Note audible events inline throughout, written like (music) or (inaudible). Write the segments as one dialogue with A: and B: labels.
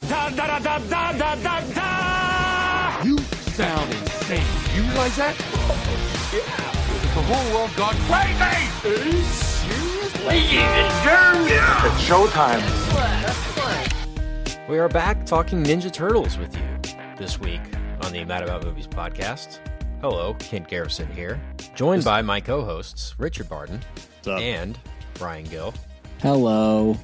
A: Da da da da da da da da!
B: You sound insane. You realize that? yeah. The whole world gone crazy.
A: Ladies and germs!
B: It's showtime.
C: We are back talking Ninja Turtles with you this week on the Mad About Movies podcast. Hello, Kent Garrison here, joined by my co hosts, Richard Barton and Brian Gill.
D: Hello.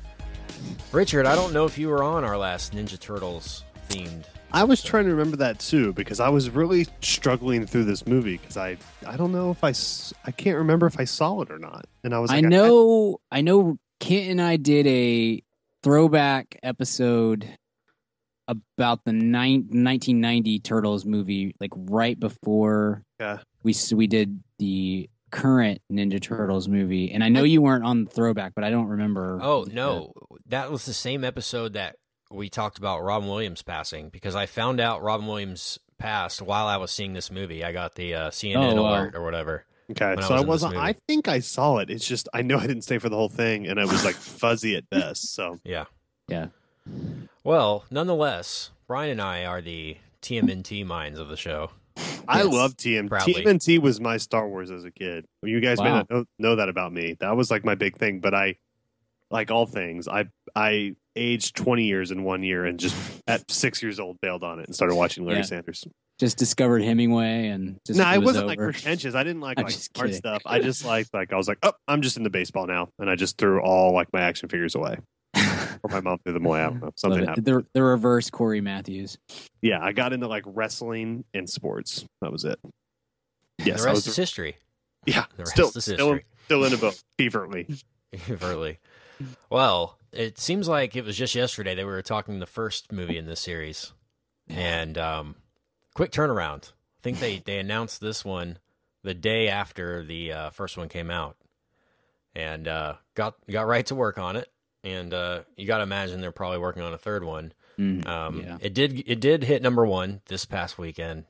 C: Richard, I don't know if you were on our last Ninja Turtles themed.
E: I was trying to remember that too because I was really struggling through this movie because I I don't know if I I can't remember if I saw it or not. And I was
D: I know I know Kent and I did a throwback episode about the nine, 1990 Turtles movie like right before
E: Yeah.
D: we we did the current Ninja Turtles movie and I know you weren't on the throwback but I don't remember
C: Oh,
D: the-
C: no. That was the same episode that we talked about Robin Williams passing because I found out Robin Williams passed while I was seeing this movie. I got the uh, CNN
D: Oh, wow.
C: alert or whatever.
E: okay,
C: when I
E: so
C: was
E: I wasn't. I think I saw it. It's just I know I didn't stay for the whole thing, and I was like (laughs) fuzzy at best. So
C: Yeah.
D: Yeah.
C: Well, nonetheless, Brian and I are the TMNT minds of the show.
E: I
D: Yes.
E: love TM.
C: Proudly.
E: TMNT was my Star Wars as a kid. You guys may not know, know that about me. That was like my big thing. But I, like all things, I I aged twenty years in one year, and just (laughs) at six years old bailed on it and started watching Larry
D: Yeah.
E: Sanders.
D: just discovered Hemingway and just
E: no,
D: it
E: I
D: was
E: wasn't like pretentious. I didn't like
D: I'm
E: like
D: just
E: art
D: kidding.
E: stuff. I (laughs) just liked like I was like, oh, I'm just into baseball now, and I just threw all like my action figures away, or my mom threw them away. (laughs) I don't know. Something happened.
D: The, the reverse Cory Matthews.
E: Yeah, I got into like wrestling and sports. That was it. Yes,
C: the rest
E: was.
C: is history.
E: yeah,
C: the rest
E: still
C: is
E: still
C: history.
E: still into both feverly. (laughs)
C: Overtly. Well, it seems like it was just yesterday that we were talking the first movie in this series, and um, quick turnaround. I think they they announced this one the day after the uh, first one came out, and uh, got got right to work on it. And uh, you got to imagine they're probably working on a third one.
D: Mm,
C: Um,
D: yeah.
C: It did it did hit number one this past weekend.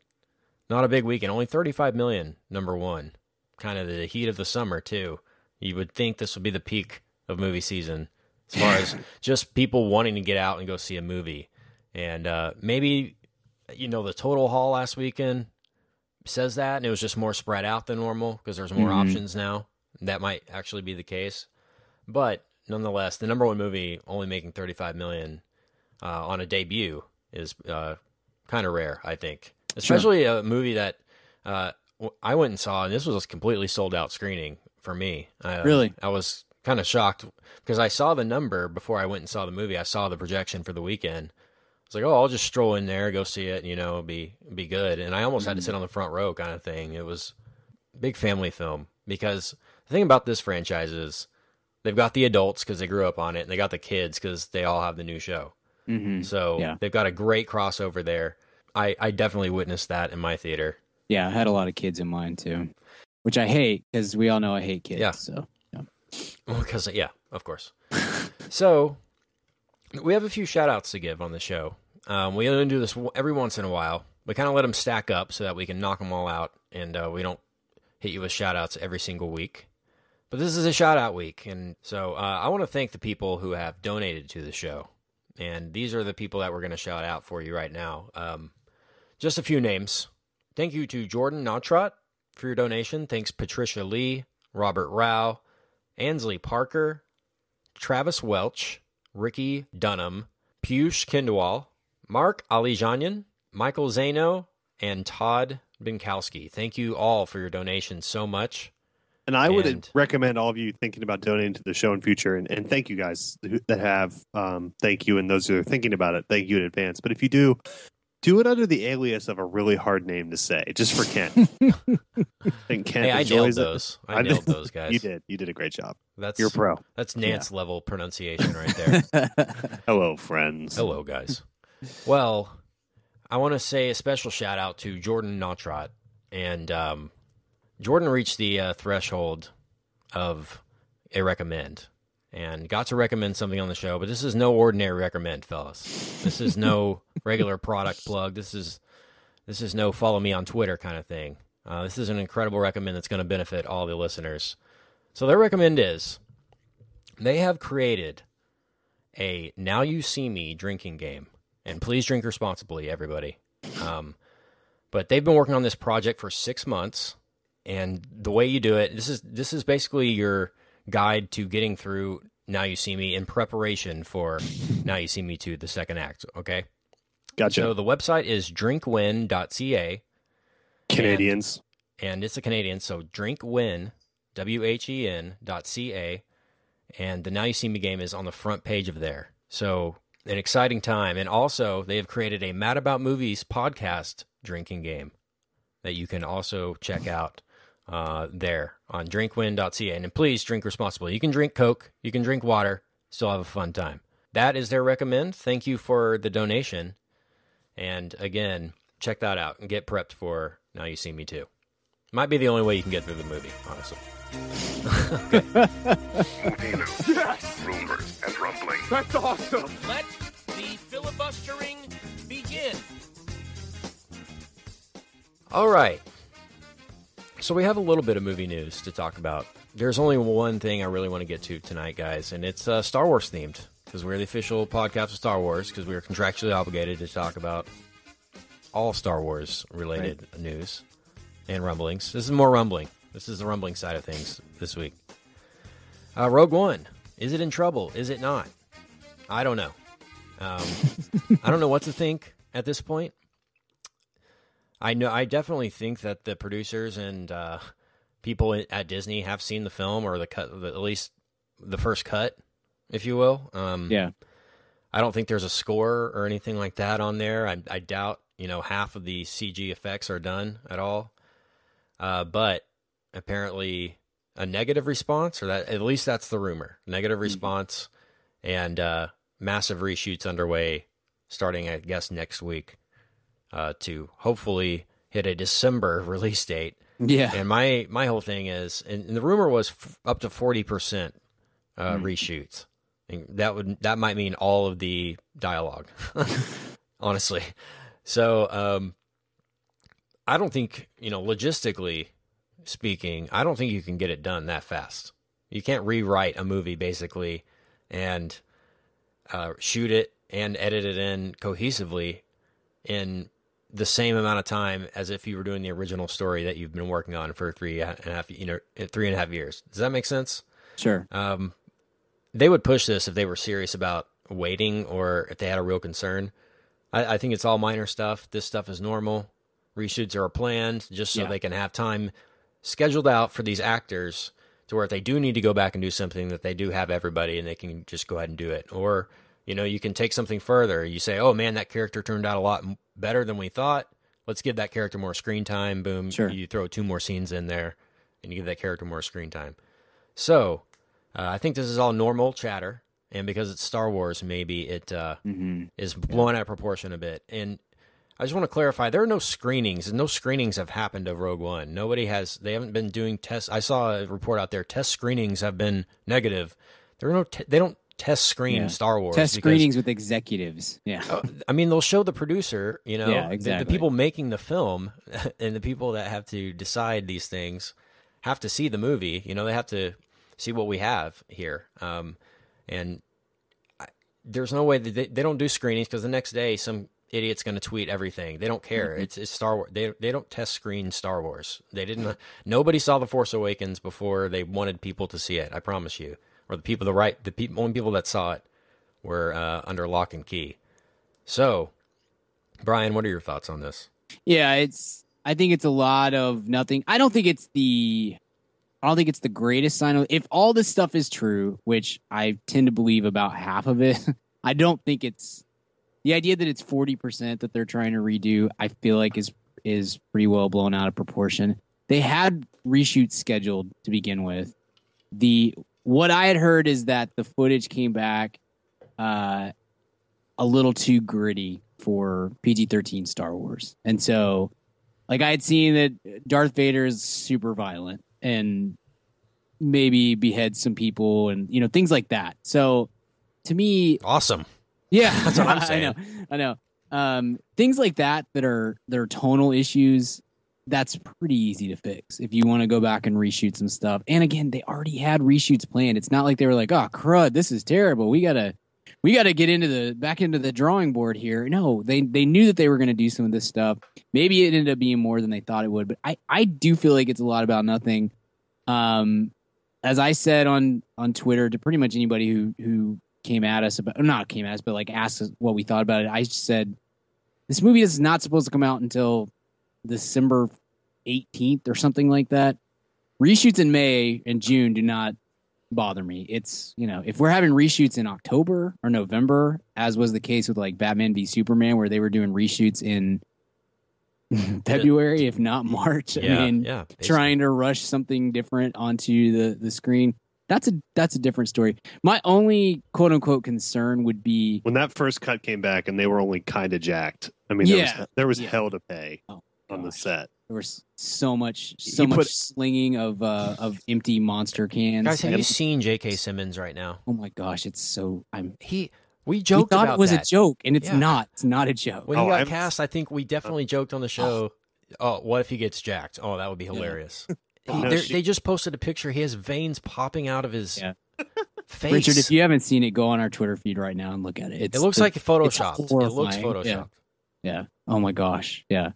C: Not a big weekend, only 35 million. Number one, kind of the heat of the summer too. You would think this would be the peak of movie season as far as (laughs) just people wanting to get out and go see a movie. And uh, maybe you know the total haul last weekend says that, and it was just more spread out than normal because there's more
D: Mhm.
C: options now. That might actually be the case, but nonetheless, the number one movie only making 35 million uh, on a debut is uh, kind of rare, I think. Especially a movie that uh, I went and saw, and this was a completely sold out screening for me. Uh,
D: Really?
C: I was kind of shocked because I saw the number before I went and saw the movie. I saw the projection for the weekend. I was like, oh, I'll just stroll in there, go see it, you know, be be good. And I almost had to sit on the front row, kind of thing. It was big family film because the thing about this franchise is they've got the adults because they grew up on it, and they got the kids because they all have the new show.
D: hmm
C: So
D: Yeah.
C: they've got a great crossover there. I, I definitely witnessed that in my theater.
D: Yeah, I had a lot of kids in mine too, which I hate because we all know I hate kids.
C: Yeah.
D: So
C: Because, yeah, of course. (laughs) so we have a few shout outs to give on the show. Um, we only do this every once in a while. We kind of let them stack up so that we can knock them all out and uh, we don't hit you with shout outs every single week. But this is a shout out week. And so uh, I want to thank the people who have donated to the show. And these are the people that we're going to shout out for you right now. Um, just a few names. Thank you to Jordan Nautrot for your donation. Thanks Patricia Lee, Robert Rao, Ansley Parker, Travis Welch, Ricky Dunham, Piyush Kindwal, Mark Alijanyan, Michael Zano, and Todd Binkowski. Thank you all for your donations so much.
E: And I would
C: And-
E: recommend all of you thinking about donating to the show in future. And, and thank you guys who- that have. Um, thank you. And those who are thinking about it, thank you in advance. But if you do, do it under the alias of a really hard name to say, just for Kent. I (laughs) think Kent
C: hey, I nailed
E: enjoys it.
C: those. I
E: I
C: nailed (laughs) those guys.
E: You did. You did a great job.
C: That's
E: You're pro.
C: That's Nantz level pronunciation right there. (laughs)
E: Hello, friends.
C: Hello, guys. Well, I want to say a special shout out to Jordan Nautrot. And um, Jordan reached the uh, threshold of a recommend and got to recommend something on the show. But this is no ordinary recommend, fellas. This is no (laughs) regular product plug. This is this is no follow me on Twitter kind of thing. Uh, this is an incredible recommend that's going to benefit all the listeners. So their recommend is they have created a Now You See Me drinking game. and please drink responsibly, everybody. Um, but they've been working on this project for six months, and the way you do it, this is this is basically your guide to getting through Now You See Me in preparation for Now You See Me to the second act. Okay,
E: Gotcha.
C: so the website is drinkwhen.ca,
E: Canadians.
C: and it's a Canadian, so drinkwhen, W H E N dot C A, and the Now You See Me game is on the front page of there. So an exciting time, and also they have created a Mad About Movies podcast drinking game that you can also check out uh, there on drinkwhen.ca. And please drink responsibly. You can drink Coke, you can drink water, still have a fun time. That is their recommend. Thank you for the donation. And again, check that out and get prepped for Now You See Me Too. Might be the only way you can get through the movie, honestly.
F: Rumors, and rumblings.
A: That's awesome.
B: Let the filibustering begin.
C: All right. So we have a little bit of movie news to talk about. There's only one thing I really want to get to tonight, guys, and it's uh, Star Wars themed because we're the official podcast of Star Wars because we are contractually obligated to talk about all Star Wars related news and rumblings. This is more rumbling. This is the rumbling side of things this week. Uh, Rogue One. Is it in trouble? Is it not? I don't know. Um, (laughs) I don't know what to think at this point. I know. I definitely think that the producers and uh, people at Disney have seen the film or the cut, the, at least the first cut, if you will. Um,
D: Yeah.
C: I don't think there's a score or anything like that on there. I, I doubt you know half of the CG effects are done at all. Uh, but apparently, a negative response, or that at least that's the rumor. Negative response, and uh, massive reshoots underway, starting I guess next week, uh, to hopefully hit a December (laughs) release date.
D: Yeah.
C: And my my whole thing is, and, and the rumor was f- up to forty percent uh, reshoots. And that would that might mean all of the dialogue, (laughs) honestly. So um, I don't think you know logistically speaking, I don't think you can get it done that fast. You can't rewrite a movie basically and uh, shoot it and edit it in cohesively in the same amount of time as if you were doing the original story that you've been working on for three and a half, you know, three and a half years. Does that make sense?
D: Sure.
C: Um, they would push this if they were serious about waiting or if they had a real concern. I, I think it's all minor stuff. This stuff is normal. Reshoots are planned just so
D: Yeah.
C: they can have time scheduled out for these actors to where if they do need to go back and do something that they do have everybody and they can just go ahead and do it. Or, you know, you can take something further. You say, oh man, that character turned out a lot better than we thought. Let's give that character more screen time. Boom.
D: Sure.
C: You throw two more scenes in there and you give that character more screen time. So, uh, I think this is all normal chatter, and because it's Star Wars, maybe it uh,
D: hmm
C: is blown out of proportion a bit. And I just want to clarify: there are no screenings, and no screenings have happened of Rogue One. Nobody has; they haven't been doing tests. I saw a report out there: test screenings have been negative. There are no; te- they don't test screen
D: Yeah.
C: Star Wars.
D: Test
C: because-
D: screenings with executives. Yeah.
C: uh, I mean, they'll show the producer, you know,
D: Yeah,
C: the- the, people making the film, (laughs) and the people that have to decide these things have to see the movie. You know, they have to see what we have here. Um, and I, there's no way that they, they don't do screenings because the next day some idiot's going to tweet everything. They don't care.
D: Mm-hmm.
C: It's, it's Star Wars. They they don't test screen Star Wars. They didn't. Nobody saw the Force Awakens before they wanted people to see it. I promise you. Or the people, the right, the people, only people that saw it were uh, under lock and key. So, Brian, what are your thoughts on this?
D: Yeah, it's. I think it's a lot of nothing. I don't think it's the. I don't think it's the greatest sign of. If all this stuff is true, which I tend to believe about half of it, (laughs) I don't think it's the idea that it's forty percent that they're trying to redo. I feel like is is pretty well blown out of proportion. They had reshoots scheduled to begin with. The what I had heard is that the footage came back uh, a little too gritty for PG thirteen Star Wars, and so like I had seen that Darth Vader is super violent and maybe beheads some people and you know things like that. So to me,
C: Awesome.
D: yeah,
C: That's what I'm saying. (laughs)
D: I know. I know. Um, things like that that are that are tonal issues. That's pretty easy to fix if you want to go back and reshoot some stuff. And again, they already had reshoots planned. It's not like they were like, "Oh crud, this is terrible. We gotta we got to get into the back into the drawing board here. No, they they knew that they were going to do some of this stuff. Maybe it ended up being more than they thought it would, but I I do feel like it's a lot about nothing. Um, as I said on on Twitter to pretty much anybody who who came at us about not came at us, but like asked us what we thought about it. I said this movie is not supposed to come out until December 18th or something like that. Reshoots in May and June do not bother me. It's, you know, if we're having reshoots in October or November, as was the case with like Batman v Superman, where they were doing reshoots in (laughs) February, if not March.
C: Yeah,
D: I mean,
C: yeah.
D: trying to rush something different onto the, the screen. That's a that's a different story. My only quote unquote concern would be
E: When that first cut came back and they were only kind of jacked, I mean, there
D: Yeah.
E: was, there was
D: Yeah.
E: hell to pay
D: Oh,
E: on the set.
D: there was so much so
E: You
D: much
E: put-
D: slinging of uh of empty monster cans.
C: Guys, have
D: Like,
C: you seen J.K. Simmons right now?
D: oh my gosh, it's so I'm
C: He we
D: we
C: joked
D: thought
C: about
D: it was
C: that.
D: a joke and it's
C: Yeah.
D: not. It's not a joke.
C: When he
E: Oh,
C: got
E: I'm-
C: cast, I think we definitely joked on the show. Oh, what if he gets jacked? Oh, that would be hilarious. (laughs) He-
E: No,
C: they're-
E: she-
C: they just posted a picture. He has veins popping out of his
D: Yeah.
C: face.
D: Richard, if you haven't seen it, go on our Twitter feed right now and look at it. It's
C: it looks
D: the-
C: like photoshopped. It looks
D: horrifying.
C: photoshopped.
D: Yeah. Yeah. Oh my gosh. Yeah.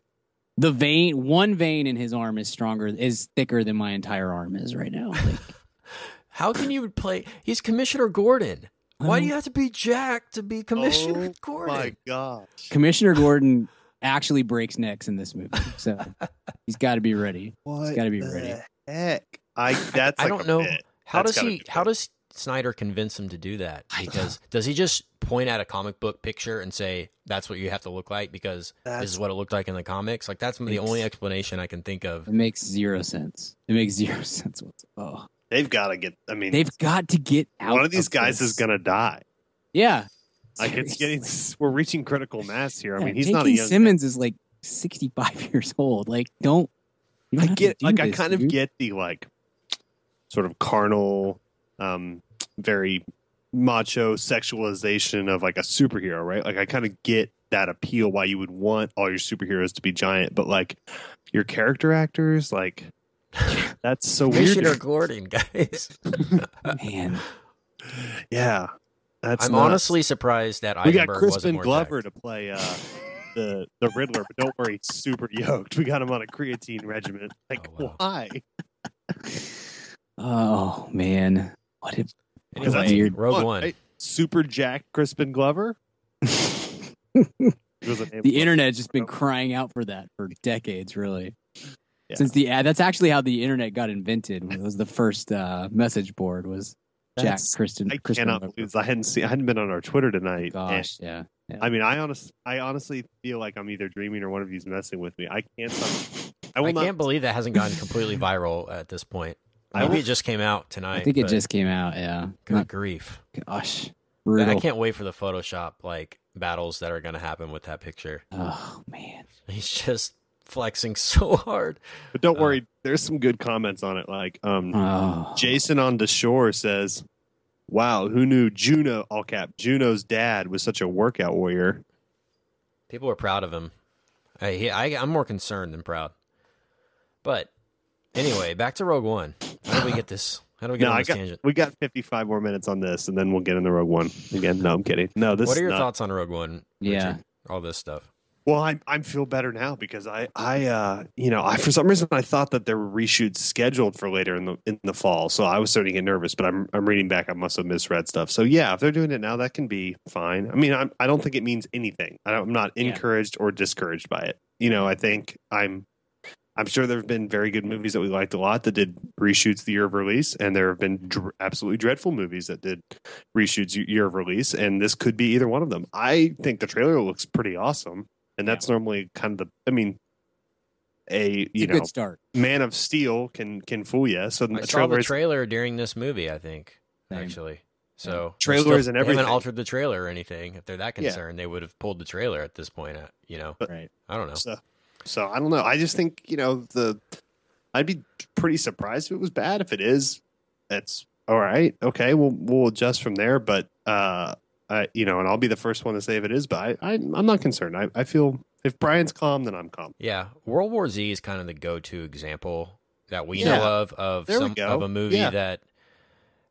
D: The vein, one vein in his arm is stronger, is thicker than my entire arm is right now. Like, (laughs)
C: How can you play? He's Commissioner Gordon. Why do
D: Um,
C: you have to be Jack to be Commissioner
E: Oh
C: Gordon?
E: My gosh.
D: Commissioner Gordon actually breaks necks in this movie, so he's got to be ready.
E: What
D: gotta be
E: the
D: ready.
E: Heck. I that's
C: I
E: like
C: don't
E: a
C: know.
E: bit.
C: How
E: That's
C: does he? How does Snyder convince him to do that? Because does he just point at a comic book picture and say that's what you have to look like because this is what it looked like in the comics? Like that's the only explanation I can think of.
D: It makes zero sense. It makes zero (laughs) sense. Oh,
E: They've got to get. I mean,
D: they've got to get out.
E: one of these guys
D: this.
E: is gonna die.
D: Yeah,
E: Like it's getting. (laughs) We're reaching critical mass here. I mean, he's
D: J.K.
E: not a young.
D: Simmons is like sixty-five (laughs) years old. Like, don't. You
E: I
D: don't have
E: get
D: do
E: like I
D: this,
E: kind of get the like sort of carnal, um, very macho sexualization of like a superhero, right? Like I kind of get that appeal why you would want all your superheroes to be giant, but like your character actors, like (laughs) that's so weird.
C: Commissioner
E: weird.
C: Gordon, guys. (laughs)
D: man.
E: Yeah, that's
C: I'm
E: nuts.
C: honestly surprised that
E: we got
C: Eisenberg wasn't
E: Crispin
C: more
E: Glover
C: jacked.
E: to play uh, the the Riddler, but don't worry, he's super yoked. We got him on a creatine regimen. Like
C: Oh, wow.
E: why?
D: Oh man, what if?
C: Anyway,
E: that's
D: weird.
C: Rogue
E: Look,
C: One.
E: right? Super Jack Crispin Glover. He was a (laughs) name
D: the
E: of-
D: internet's just been crying out for that for decades, really.
E: Yeah.
D: Since the ad, that's actually how the internet got invented. It was the first uh, message board was Jack
E: That's-
D: Kristen.
E: I
D: Kristen
E: cannot
D: Glover.
E: believe this. I hadn't seen. I hadn't been on our Twitter tonight.
D: Gosh, yeah.
E: and- I mean, I honest, I honestly feel like I'm either dreaming or one of you's messing with me. I can't. I
C: I,
E: will not.
C: can't believe that hasn't gone completely viral at this point.
E: I
C: Maybe
E: will-
C: it just came out tonight.
D: I think it just came out. Yeah.
C: Good
D: Not-
C: grief!
D: gosh,
C: And
D: brutal.
C: I can't wait for the Photoshop like battles that are going to happen with that picture.
D: Oh man.
C: He's just flexing (laughs) so hard.
E: But don't
C: uh,
E: worry. There's some good comments on it. Like, um,
D: Oh.
E: Jason on the shore says, "Wow, who knew Juno? All cap. Juno's dad was such a workout warrior."
C: People are proud of him. I, he, I, I'm more concerned than proud. But anyway, back to Rogue One. How do we get this? How do we get
E: No,
C: on this
E: got,
C: tangent?
E: we got 55 more minutes on this, and then we'll get in the Rogue One again. No, I'm kidding. No, this.
C: What are your
E: not-
C: thoughts on Rogue One?
D: Yeah.
C: Richard? all this stuff.
E: Well, I I feel better now because I I uh you know I for some reason I thought that there were reshoots scheduled for later in the in the fall, so I was starting to get nervous. But I'm I'm reading back, I must have misread stuff. So yeah, if they're doing it now, that can be fine. I mean, I'm, I don't think it means anything. I don't, I'm not
D: Yeah.
E: encouraged or discouraged by it. You know, I think I'm I'm sure there have been very good movies that we liked a lot that did reshoots the year of release, and there have been dr- absolutely dreadful movies that did reshoots y- year of release, and this could be either one of them. I think the trailer looks pretty awesome, and that's normally kind of the. I mean, a
D: It's
E: you
D: a
E: know
D: good start.
E: Man of Steel can can fool you. So
C: I
E: the
C: saw
E: trailer
C: the
E: is
C: trailer during this movie. I think
D: Same.
C: actually. So
E: Trailers
C: they're
E: and
C: they haven't altered the trailer or anything. If they're that
E: Yeah.
C: concerned, they would have pulled the trailer at this point. uh, You know,
D: Right.
C: I don't know.
E: So, so I don't know. I just think you know the. I'd be pretty surprised if it was bad. If it is, that's all right. Okay, we'll we'll adjust from there. But uh, I you know, and I'll be the first one to say if it is. But I, I I'm not concerned. I I feel if Brian's calm, then I'm calm.
C: Yeah, World War Z is kind of the go-to example that we
E: Yeah.
C: know of of
E: There we
C: some of a movie
E: Yeah.
C: that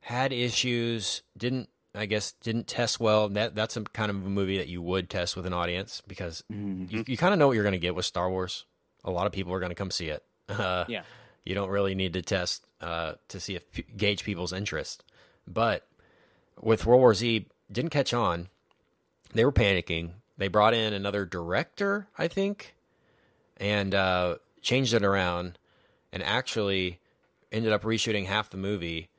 C: had issues, didn't I guess didn't test well. That that's a kind of a movie that you would test with an audience because
D: Mhm.
C: you, you kind of know what you're going to get with Star Wars. A lot of people are going to come see it. (laughs) Uh,
D: Yeah.
C: you don't really need to test uh, to see if gauge people's interest. But with World War Z, didn't catch on. They were panicking. They brought in another director, I think, and uh, changed it around, and actually ended up reshooting half the movie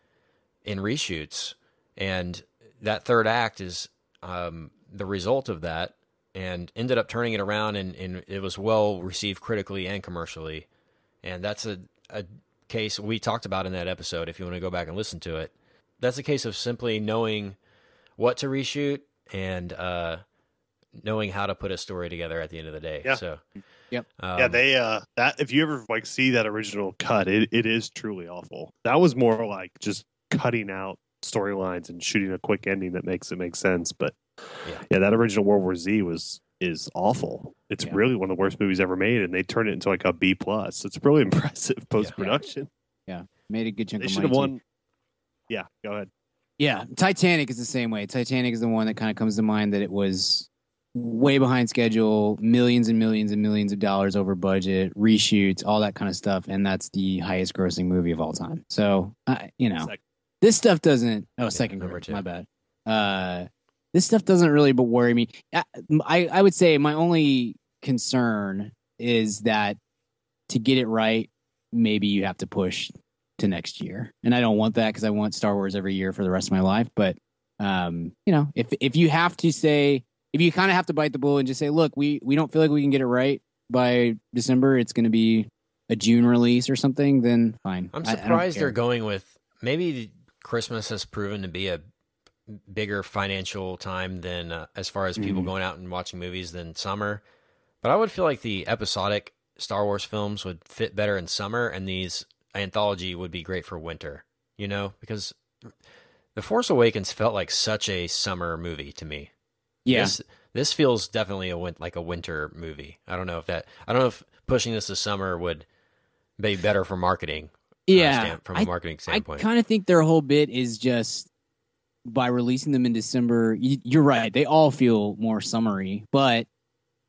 C: in reshoots. And that third act is um, the result of that, and ended up turning it around, and, and it was well received critically and commercially. And that's a, a case we talked about in that episode. If you want to go back and listen to it, that's a case of simply knowing what to reshoot and uh, knowing how to put a story together at the end of the day.
E: Yeah.
C: So,
D: Yep.
C: um,
E: yeah, they uh that if you ever like see that original cut, it, it is truly awful. That was more like just cutting out storylines and shooting a quick ending that makes it make sense. But
C: Yeah.
E: yeah, that original World War Z was is awful. It's
D: Yeah.
E: really one of the worst movies ever made, and they turned it into like a B plus. It's really (laughs) impressive post production. Yeah.
D: Made a good chunk
E: They
D: of
E: should
D: money.
E: have
D: too.
E: won. Yeah, go ahead.
D: Yeah, Titanic is the same way. Titanic is the one that kind of comes to mind that it was way behind schedule, millions and millions and millions of dollars over budget, reshoots, all that kind of stuff, and that's the highest grossing movie of all time. So, I you know,
E: Second.
D: This stuff doesn't. Oh, second
C: number
D: number
C: two.
D: My bad. Uh, this stuff doesn't really but worry me. I, I I would say my only concern is that to get it right, maybe you have to push to next year, and I don't want that because I want Star Wars every year for the rest of my life. But um, you know, if if you have to say, if you kind of have to bite the bullet and just say, look, we we don't feel like we can get it right by December, it's going to be a June release or something, then fine.
C: I'm
D: I- I
C: surprised they're going with maybe Christmas has proven to be a bigger financial time than uh, as far as people
D: Mhm.
C: going out and watching movies than summer. But I would feel like the episodic Star Wars films would fit better in summer, and these anthology would be great for winter. You know, because The Force Awakens felt like such a summer movie to me.
D: Yeah,
C: This, this feels definitely a like a winter movie. I don't know if that. I don't know if pushing this to summer would be better for marketing. Uh,
D: yeah.
C: from a
D: I-
C: marketing standpoint.
D: I kind of think their whole bit is just by releasing them in December. You, you're right; they all feel more summery, but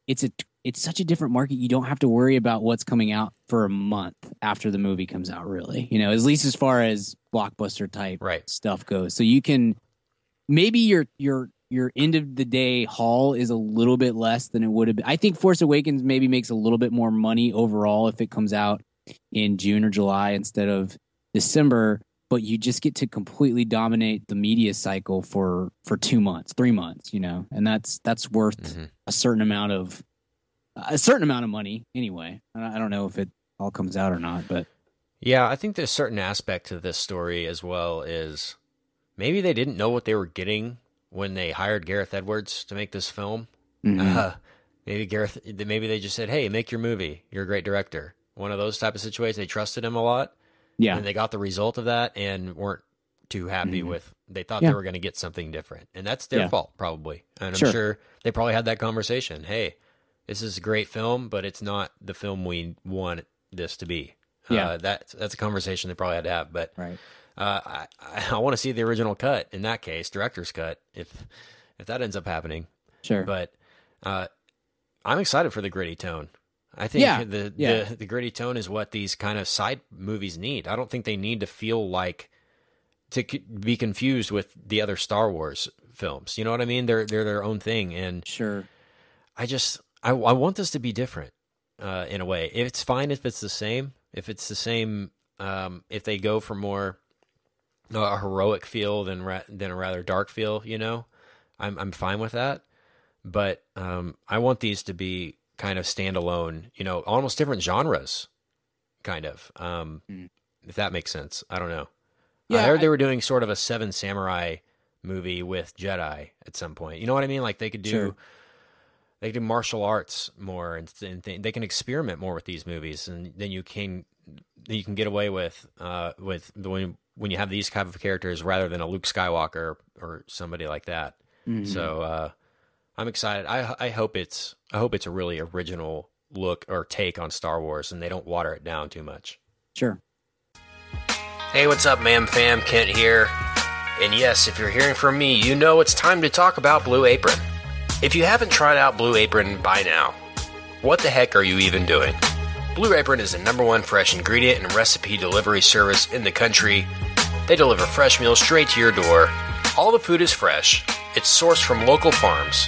D: it's a it's such a different market. You don't have to worry about what's coming out for a month after the movie comes out. Really, you know, at least as far as blockbuster type
C: Right.
D: stuff goes. So you can maybe your your your end of the day haul is a little bit less than it would have been. I think Force Awakens maybe makes a little bit more money overall if it comes out in June or July instead of December, but you just get to completely dominate the media cycle for for 2 months, 3 months, you know. And that's that's worth
C: Mhm.
D: a certain amount of a certain amount of money anyway. I don't know if it all comes out or not, but
C: Yeah, I think there's a certain aspect to this story as well is maybe they didn't know what they were getting when they hired Gareth Edwards to make this film.
D: mhm.
C: Uh, (laughs) maybe Gareth, maybe they just said, "Hey, make your movie. You're a great director." One of those type of situations. They trusted him a lot,
D: yeah.
C: and they got the result of that, and weren't too happy
D: Mhm.
C: with. They thought
D: Yeah.
C: they were going to get something different, and that's their
D: Yeah.
C: fault probably. And I'm
D: Sure.
C: sure they probably had that conversation. Hey, this is a great film, but it's not the film we want this to be.
D: Yeah.
C: uh, that that's a conversation they probably had to have. But
D: Right.
C: uh, I (laughs) I, I want to see the original cut in that case, director's cut, if if that ends up happening.
D: Sure.
C: But uh, I'm excited for the gritty tone. I think
D: Yeah,
C: the,
D: yeah.
C: the the gritty tone is what these kind of side movies need. I don't think they need to feel like to c- be confused with the other Star Wars films. You know what I mean? They're they're their own thing, and
D: sure.
C: I just I, I want this to be different uh, in a way. It's fine if it's the same. If it's the same, um, if they go for more uh, a heroic feel than ra- than a rather dark feel, you know, I'm I'm fine with that. But um, I want these to be kind of standalone, you know, almost different genres, kind of. Um,
D: Mm.
C: If that makes sense, I don't know.
D: Yeah,
C: I heard
D: I-
C: they were doing sort of a Seven Samurai movie with Jedi at some point. You know what I mean? Like they could do
D: Sure.
C: they can do martial arts more and, and th- they can experiment more with these movies and then you can you can get away with uh with the when when you have these type of characters rather than a Luke Skywalker or somebody like that.
D: Mhm.
C: So uh I'm excited. I I hope it's I hope it's a really original look or take on Star Wars and they don't water it down too much.
D: Sure.
C: Hey, what's up, man? Fam, Kent here. And yes, if you're hearing from me, you know it's time to talk about Blue Apron. If you haven't tried out Blue Apron by now, what the heck are you even doing? Blue Apron is the number one fresh ingredient and recipe delivery service in the country. They deliver fresh meals straight to your door. All the food is fresh, it's sourced from local farms,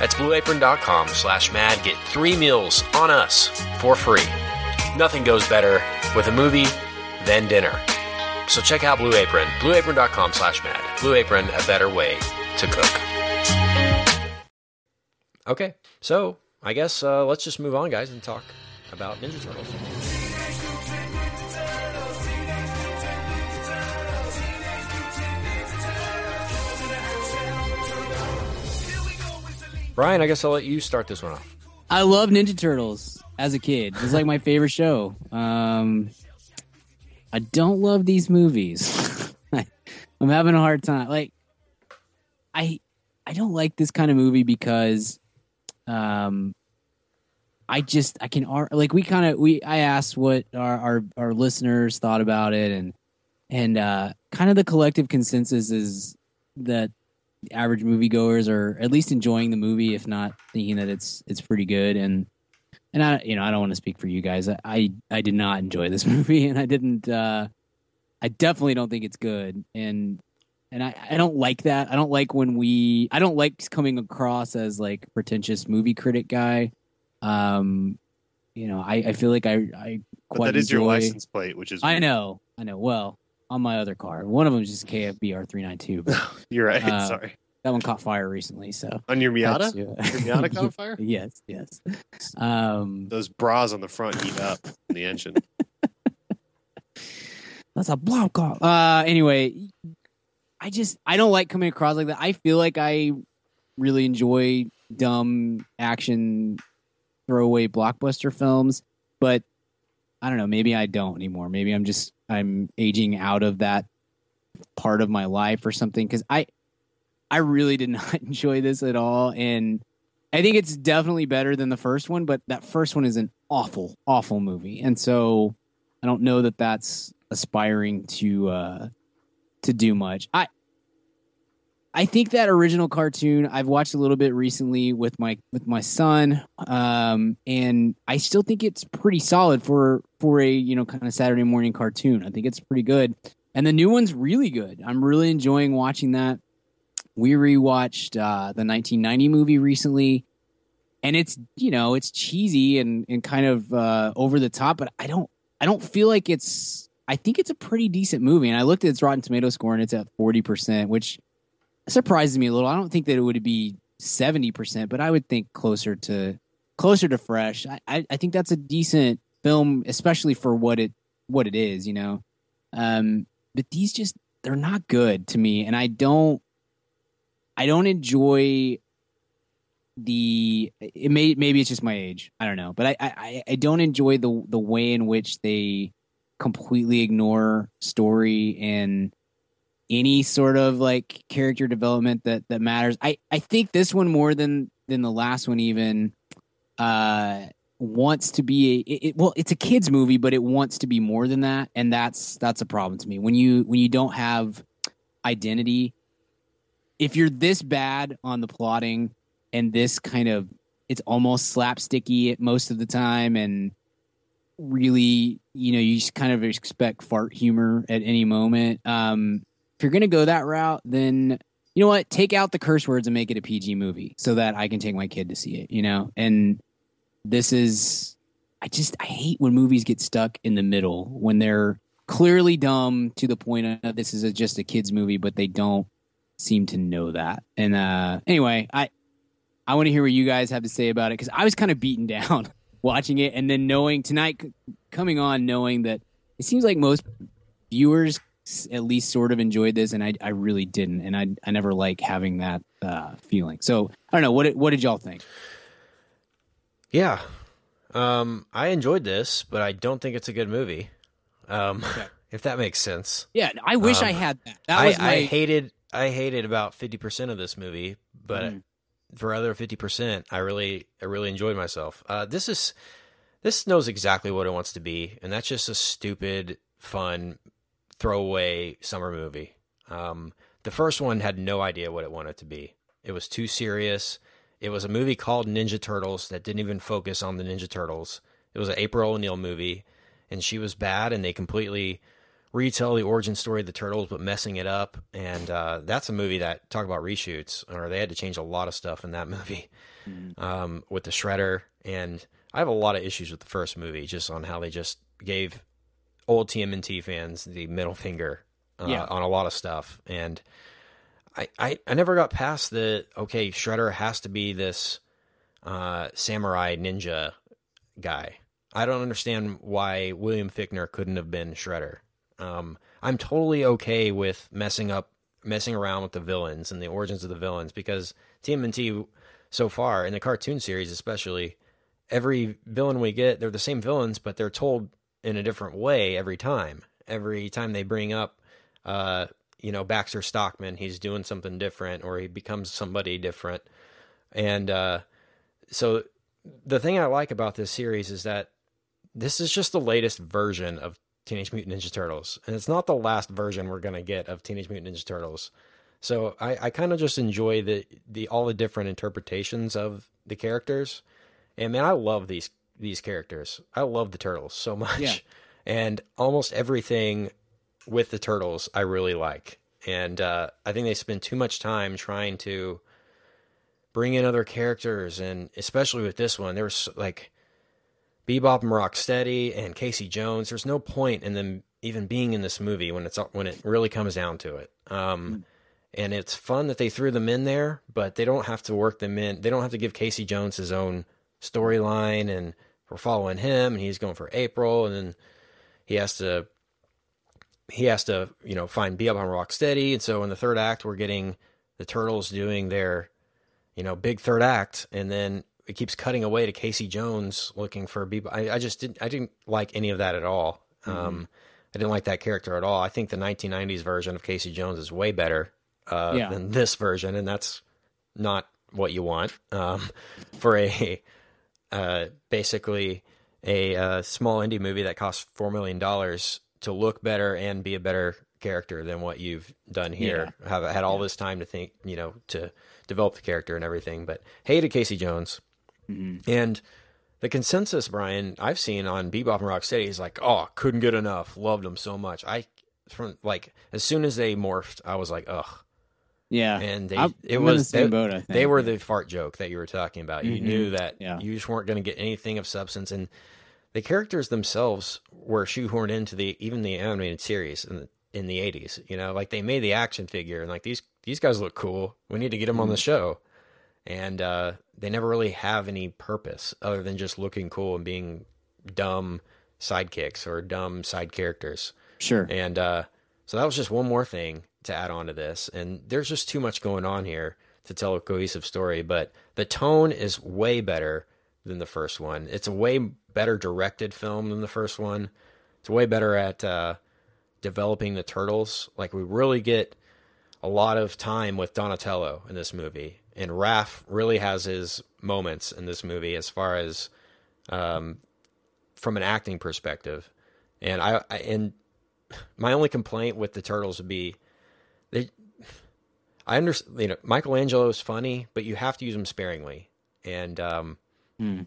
C: That's blueapron.com slash mad. Get three meals on us for free. Nothing goes better with a movie than dinner. So check out Blue Apron, blueapron.com slash mad. Blue Apron, a better way to cook. Okay, so I guess uh, let's just move on, guys, and talk about Ninja Turtles. Brian, I guess I'll let you start this one off.
D: I love Ninja Turtles as a kid. It's like my favorite show. Um, I don't love these movies. (laughs) I'm having a hard time. Like, I I don't like this kind of movie because, um, I just I can like we kind of we I asked what our, our our listeners thought about it and and uh, kind of the collective consensus is that average moviegoers are at least enjoying the movie, if not thinking that it's it's pretty good. And and I you know I don't want to speak for you guys. I I, I did not enjoy this (laughs) movie, and I didn't. Uh, I definitely don't think it's good, and and I I don't like that. I don't like when we. I don't like coming across as like pretentious movie critic guy. Um, you know, I I feel like I I
E: But
D: quite
E: that is your
D: enjoy-
E: license plate, which is
D: I know, I know. Well, on my other car, one of them is just KFBR three nine two, (laughs)
E: You're right.
D: Uh,
E: Sorry.
D: that one caught fire recently. So
E: On your Miata, your Miata caught (laughs) fire.
D: yes, yes. Um,
E: Those bras on the front heat up in the engine. (laughs)
D: that's a block call. Uh, anyway, I just I don't like coming across like that. I feel like I really enjoy dumb action throwaway blockbuster films, but I don't know. Maybe I don't anymore. Maybe I'm just I'm aging out of that part of my life or something. Because I I really did (laughs) not enjoy this at all, and I think it's definitely better than the first one. But that first one is an awful, awful movie, and so I don't know that that's aspiring to uh to do much. I I think that original cartoon I've watched a little bit recently with my with my son, um, and I still think it's pretty solid for for a you know kind of Saturday morning cartoon. I think it's pretty good, and the new one's really good. I'm really enjoying watching that. We rewatched uh, the 1990 movie recently, and it's you know it's cheesy and and kind of uh, over the top, but I don't I don't feel like it's. I think it's a pretty decent movie, and I looked at its Rotten Tomato score, and it's at forty percent, which surprises me a little. I don't think that it would be seventy percent, but I would think closer to closer to fresh. I, I, I think that's a decent film, especially for what it what it is, you know. Um, but these just they're not good to me, and I don't I don't enjoy the it may maybe it's just my age i don't know but I, I i don't enjoy the the way in which they completely ignore story and any sort of like character development that that matters. I i think this one more than than the last one even uh wants to be a it, it- well it's a kids movie but it wants to be more than that and that's that's a problem to me. When you when you don't have identity if you're this bad on the plotting and this kind of it's almost slapsticky most of the time and really you know you just kind of expect fart humor at any moment um if you're gonna go that route then you know what? Take out the curse words and make it a pg movie so that i can take my kid to see it you know? And this is i just i hate when movies get stuck in the middle when they're clearly dumb to the point of this is a, just a kids movie but they don't seem to know that. And uh anyway i I want to hear what you guys have to say about it because I was kind of beaten (laughs) down watching it, and then knowing tonight coming on, knowing that it seems like most viewers at least sort of enjoyed this, and I I really didn't, and I I never like having that uh, feeling. So I don't know what did- what did y'all think?
C: Yeah. Um, I enjoyed this, but I don't think it's a good movie. Um, (laughs) if that makes sense.
D: Yeah, I wish I
C: Um,
D: had that. That
C: I,
D: was my
C: I hated I hated about fifty percent of this movie, but
D: Mm.
C: for other fifty percent, I really I really enjoyed myself. Uh, this is this knows exactly what it wants to be, and that's just a stupid, fun, throwaway summer movie. Um, the first one had no idea what it wanted to be. It was too serious. It was a movie called Ninja Turtles that didn't even focus on the Ninja Turtles. It was an April O'Neil movie, and she was bad, and they completely retell the origin story of the turtles, but messing it up. And uh, that's a movie that talk about reshoots, or they had to change a lot of stuff in that movie um, with the shredder. And I have a lot of issues with the first movie, just on how they just gave old TMNT fans the middle finger uh,
D: Yeah.
C: on a lot of stuff. And I, I, I never got past the okay, Shredder has to be this uh, samurai ninja guy. I don't understand why William Fichtner couldn't have been Shredder. Um, I'm totally okay with messing up, messing around with the villains and the origins of the villains because TMNT so far in the cartoon series, especially, every villain we get, they're the same villains, but they're told in a different way every time. Every time they bring up, uh, you know, Baxter Stockman, he's doing something different or he becomes somebody different. And uh, so the thing I like about this series is that this is just the latest version of Teenage Mutant Ninja Turtles, and it's not the last version we're gonna get of Teenage Mutant Ninja Turtles. So I, I kind of just enjoy the the all the different interpretations of the characters, and man, I love these these characters. I love the turtles so (laughs) much,
D: Yeah.
C: and almost everything with the turtles I really like. And uh, I think they spend too much time trying to bring in other characters, and especially with this one, there was like Bebop and Rocksteady and Casey Jones. There's no point in them even being in this movie when it's when it really comes down to it. Um, and it's fun that they threw them in there, but they don't have to work them in. They don't have to give Casey Jones his own storyline, and we're following him, and he's going for April, and then he has to he has to you know find Bebop and Rocksteady, and so in the third act we're getting the Turtles doing their you know big third act, and then it keeps cutting away to Casey Jones looking for Bebop. I, I just didn't I didn't like any of that at all. Um, I didn't like that character at all. I think the 1990s version of Casey Jones is way better uh,
D: Yeah.
C: than this version, and that's not what you want um, for a uh, basically a uh, small indie movie that costs four million dollars to look better and be a better character than what you've done here. Have had all this time to think, you know, to develop the character and everything. But hey to Casey Jones, and the consensus, Brian, I've seen on Bebop and Rocksteady is like, oh, couldn't get enough, loved them so much. I from like as soon as they morphed, I was like, ugh.
D: Yeah,
C: And they,
D: I'm-
C: it was
D: the
C: they,
D: boat. Think
C: they were the fart joke that you were talking about. You
D: Mhm.
C: knew that
D: Yeah.
C: you just weren't going to get anything of substance, and the characters themselves were shoehorned into the even the animated series in the in the eighties. You know, like they made the action figure, and like these these guys look cool. We need to get them on
D: Mm-hmm.
C: the show, and uh, they never really have any purpose other than just looking cool and being dumb sidekicks or dumb side characters.
D: sure.
C: And uh, so that was just one more thing to add on to this. And there's just too much going on here to tell a cohesive story. But the tone is way better than the first one. It's a way better directed film than the first one. It's way better at uh, developing the turtles. Like we really get a lot of time with Donatello in this movie, and Raph really has his moments in this movie as far as um, from an acting perspective. And I, I and my only complaint with the turtles would be they. I understand, you know, Michelangelo is funny, but you have to use him sparingly, and um,
D: Hmm.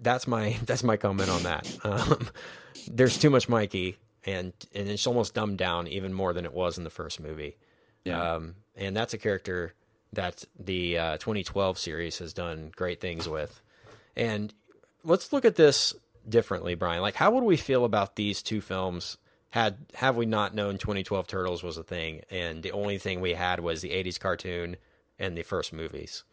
C: that's my (laughs) that's my comment on that. Um, (laughs) there's too much Mikey, and and it's almost dumbed down even more than it was in the first movie.
D: Yeah.
C: Um, and that's a character that the uh, 2012 series has done great things with. And let's look at this differently, Brian. Like, how would we feel about these two films had have we not known 2012 Turtles was a thing, and the only thing we had was the 80s cartoon and the first movies?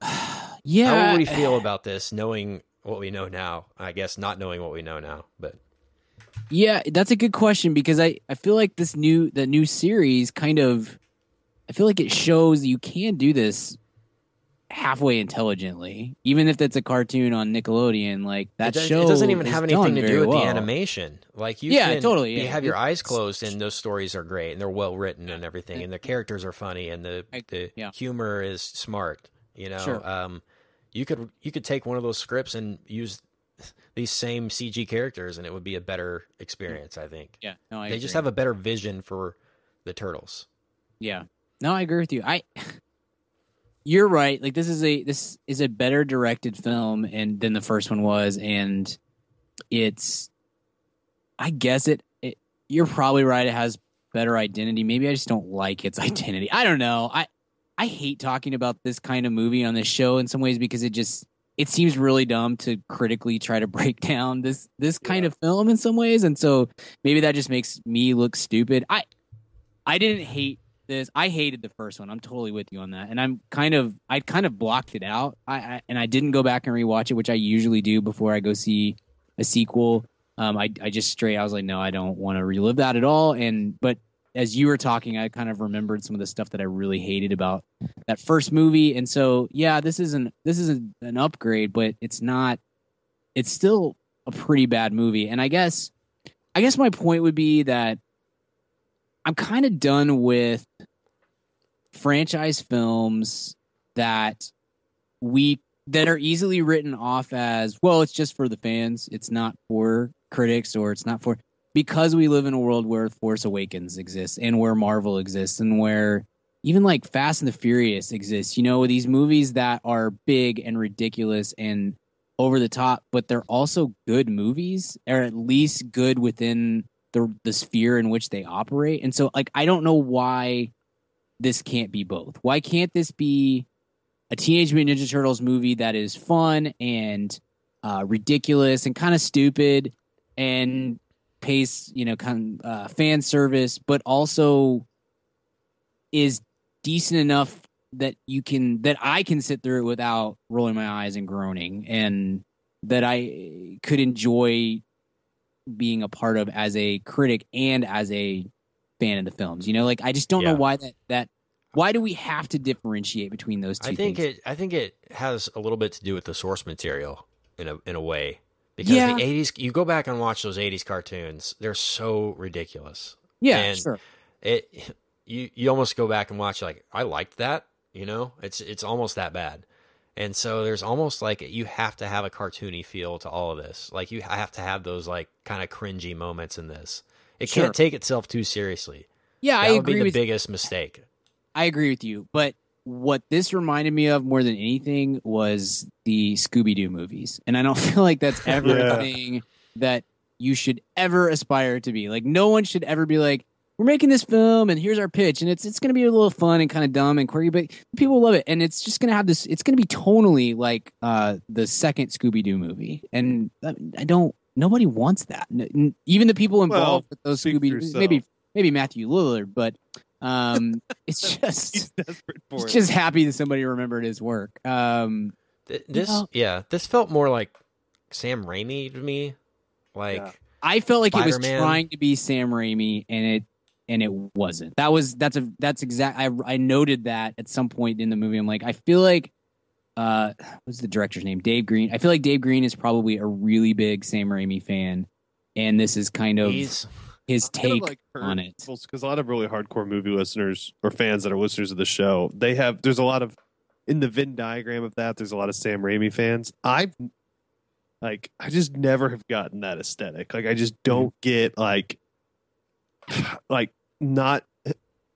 C: (sighs)
D: yeah,
C: How would we feel about this, knowing what we know now? I guess not knowing what we know now, but
D: Yeah, that's a good question because I, I feel like this new the new series kind of I feel like it shows you can do this halfway intelligently, even if it's a cartoon on Nickelodeon. Like that
C: it, does,
D: show
C: it doesn't even have anything to do with
D: well.
C: the animation. Like you
D: Yeah,
C: can,
D: totally,
C: You
D: yeah.
C: have your eyes closed, and those stories are great, and they're well written and everything, and the characters are funny, and the
D: I-
C: the
D: yeah.
C: humor is smart. You know,
D: Sure.
C: um, you could you could take one of those scripts and use (laughs) these same CG characters, and it would be a better experience. I think
D: Yeah, no, I
C: they just have a better vision for the turtles.
D: Yeah. No, I agree with you. I You're right. Like this is a this is a better directed film and than the first one was and it's I guess it, it you're probably right it has better identity. Maybe I just don't like its (laughs) identity. I don't know. I I hate talking about this kind of movie on this show in some ways because it just it seems really dumb to critically try to (laughs) break down this this kind of film in some ways and so maybe that just makes me look stupid. I I didn't hate this. I hated the first one. I'm totally with you on that. And I'm kind of I kind of blocked it out. I, I and I didn't go back and rewatch it, which I usually do before I go see a sequel. Um, I I just straight I was like, no, I don't want to relive that at all. And but as you were talking, I kind of remembered some of the stuff that I really hated about that first movie. And so yeah, this isn't this isn't an upgrade, but it's not. It's still a pretty bad movie. And I guess I guess my point would be that I'm kind of done with franchise films that we that are easily written off as well it's just for the fans it's not for critics or it's not for because we live in a world where force awakens exists and where marvel exists and where even like fast and the furious exists you know these movies that are big and ridiculous and over the top but they're also good movies or at least good within the the sphere in which they operate. And so like I don't know why this can't be both. Why can't this be a Teenage Mutant Ninja Turtles movie that is fun and uh, ridiculous and kind of stupid and pays you know kind of uh, fan service, but also is decent enough that you can that I can sit through it without rolling my eyes and groaning and that I could enjoy being a part of as a critic and as a fan of the films. You know, like I just don't
C: Yeah.
D: know why that that why do we have to differentiate between those two
C: I think
D: things?
C: it. I think it has a little bit to do with the source material in a in a way because
D: Yeah.
C: the '80s. You go back and watch those '80s cartoons; they're so ridiculous.
D: yeah,
C: and-
D: sure.
C: It you you almost go back and watch like I liked that. You know, it's it's almost that bad. And so there's almost like you have to have a cartoony feel to all of this. Like you have to have those like kind of cringy moments in this. It
D: Sure.
C: can't take itself too seriously.
D: Yeah,
C: That
D: I
C: would
D: agree
C: be the
D: with
C: biggest mistake.
D: I agree with you. But what this reminded me of more than anything was the Scooby Doo movies. And I don't (laughs) feel like that's ever (laughs)
E: Yeah.
D: a thing that you should ever aspire to be. Like no one should ever be like, we're making this film and here's our pitch and it's it's gonna be a little fun and kind of dumb and quirky, but people love it. And it's just gonna have this it's gonna be tonally like uh the second Scooby Doo movie. And I I don't nobody wants that. N- n- even the people involved with those Scooby Doo
E: yourself.
D: maybe maybe Matthew Lillard, but um (laughs) it's just
E: He's desperate for
D: He's
E: it.
D: just happy that somebody remembered his work. Um,
C: Th- This,
D: know-
C: yeah, this felt more like Sam Raimi to me. Like,
E: Yeah.
D: I felt like it was trying to be Sam Raimi, and it and it wasn't. That was that's a that's exact. I I noted that at some point in the movie. I'm like, I feel like, uh, what's the director's name? Dave Green. I feel like Dave Green is probably a really big Sam Raimi fan, and this is kind of
C: he's
D: his take on it.
E: because a lot of really hardcore movie listeners or fans that are listeners of the show, they have there's a lot of in the Venn diagram of that. There's a lot of Sam Raimi fans. I've like I just never have gotten that aesthetic. Like I just don't get like (sighs) like not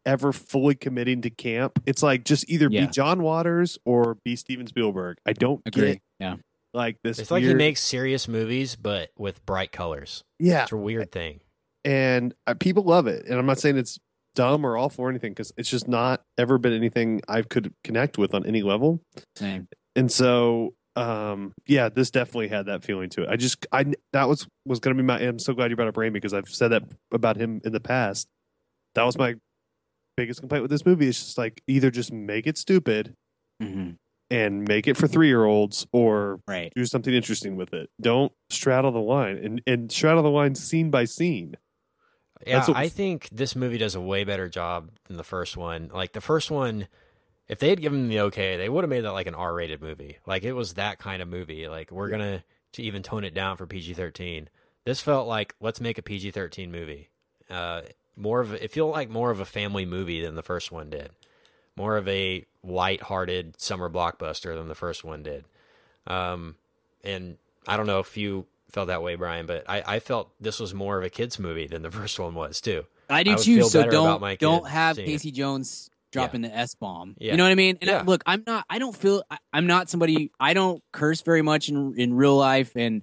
E: ever fully committing to camp. It's like just either
D: Yeah.
E: be John Waters or be Steven Spielberg. I don't
D: Agree.
E: get
D: Yeah.
E: like this.
C: it's like he makes serious movies, but with bright colors.
E: yeah,
C: It's a weird thing.
E: and uh, people love it. And I'm not saying it's dumb or awful or anything because it's just not ever been anything I could connect with on any level.
D: Same.
E: And so, um, yeah, this definitely had that feeling to it. I just, I that was was going to be my. I'm so glad you brought up Raimi because I've said that about him in the past. That was my biggest complaint with this movie. It's just like either just make it stupid
D: hmm
E: and make it for three year olds or
D: Right.
E: do something interesting with it. Don't straddle the line and, and straddle the line scene by scene.
C: Yeah,
E: what-
C: I think this movie does a way better job than the first one. Like the first one, if they had given the okay, they would have made that like an R-rated movie. Like it was that kind of movie. Like we're gonna to even tone it down for PG-13. This felt like let's make a PG-13 movie. Uh, more of a, it felt like more of a family movie than the first one did. More of a light-hearted summer blockbuster than the first one did. Um, and I don't know if you felt that way, Brian, but I, I felt this was more of a kids movie than the (laughs) first one was too.
D: I do
C: I
D: too. So don't don't have
C: seeing it.
D: Casey Jones dropping the S bomb.
C: Yeah.
D: You know what I mean? And I, look, I'm not. I don't feel. I, I'm not somebody. I don't curse very much in in real life, and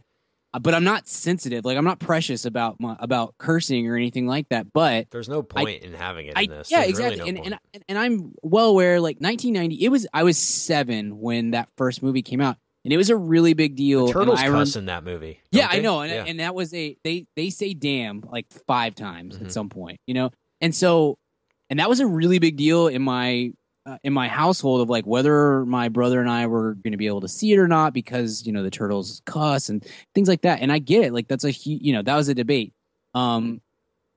D: uh, but I'm not sensitive. Like I'm not precious about my about cursing or anything like that. But
C: There's no point in having it
D: I,
C: in this.
D: yeah,
C: There's
D: exactly.
C: Really no
D: and, and and I'm well aware. Like 1990, it was I was seven when that first movie came out, and it was a really big deal.
C: the
D: and
C: turtles
D: I rem-
C: cuss in that movie.
D: yeah,
C: don't
D: I know, and,
C: Yeah.
D: and that was a they they say damn like five times
C: Mhm.
D: at some point, you know, and so and that was a really big deal in my uh, in my household of like whether my brother and I were going to be able to see it or not because you know the turtles cuss and things like that, and I get it, like that's a you know that was a debate. Um,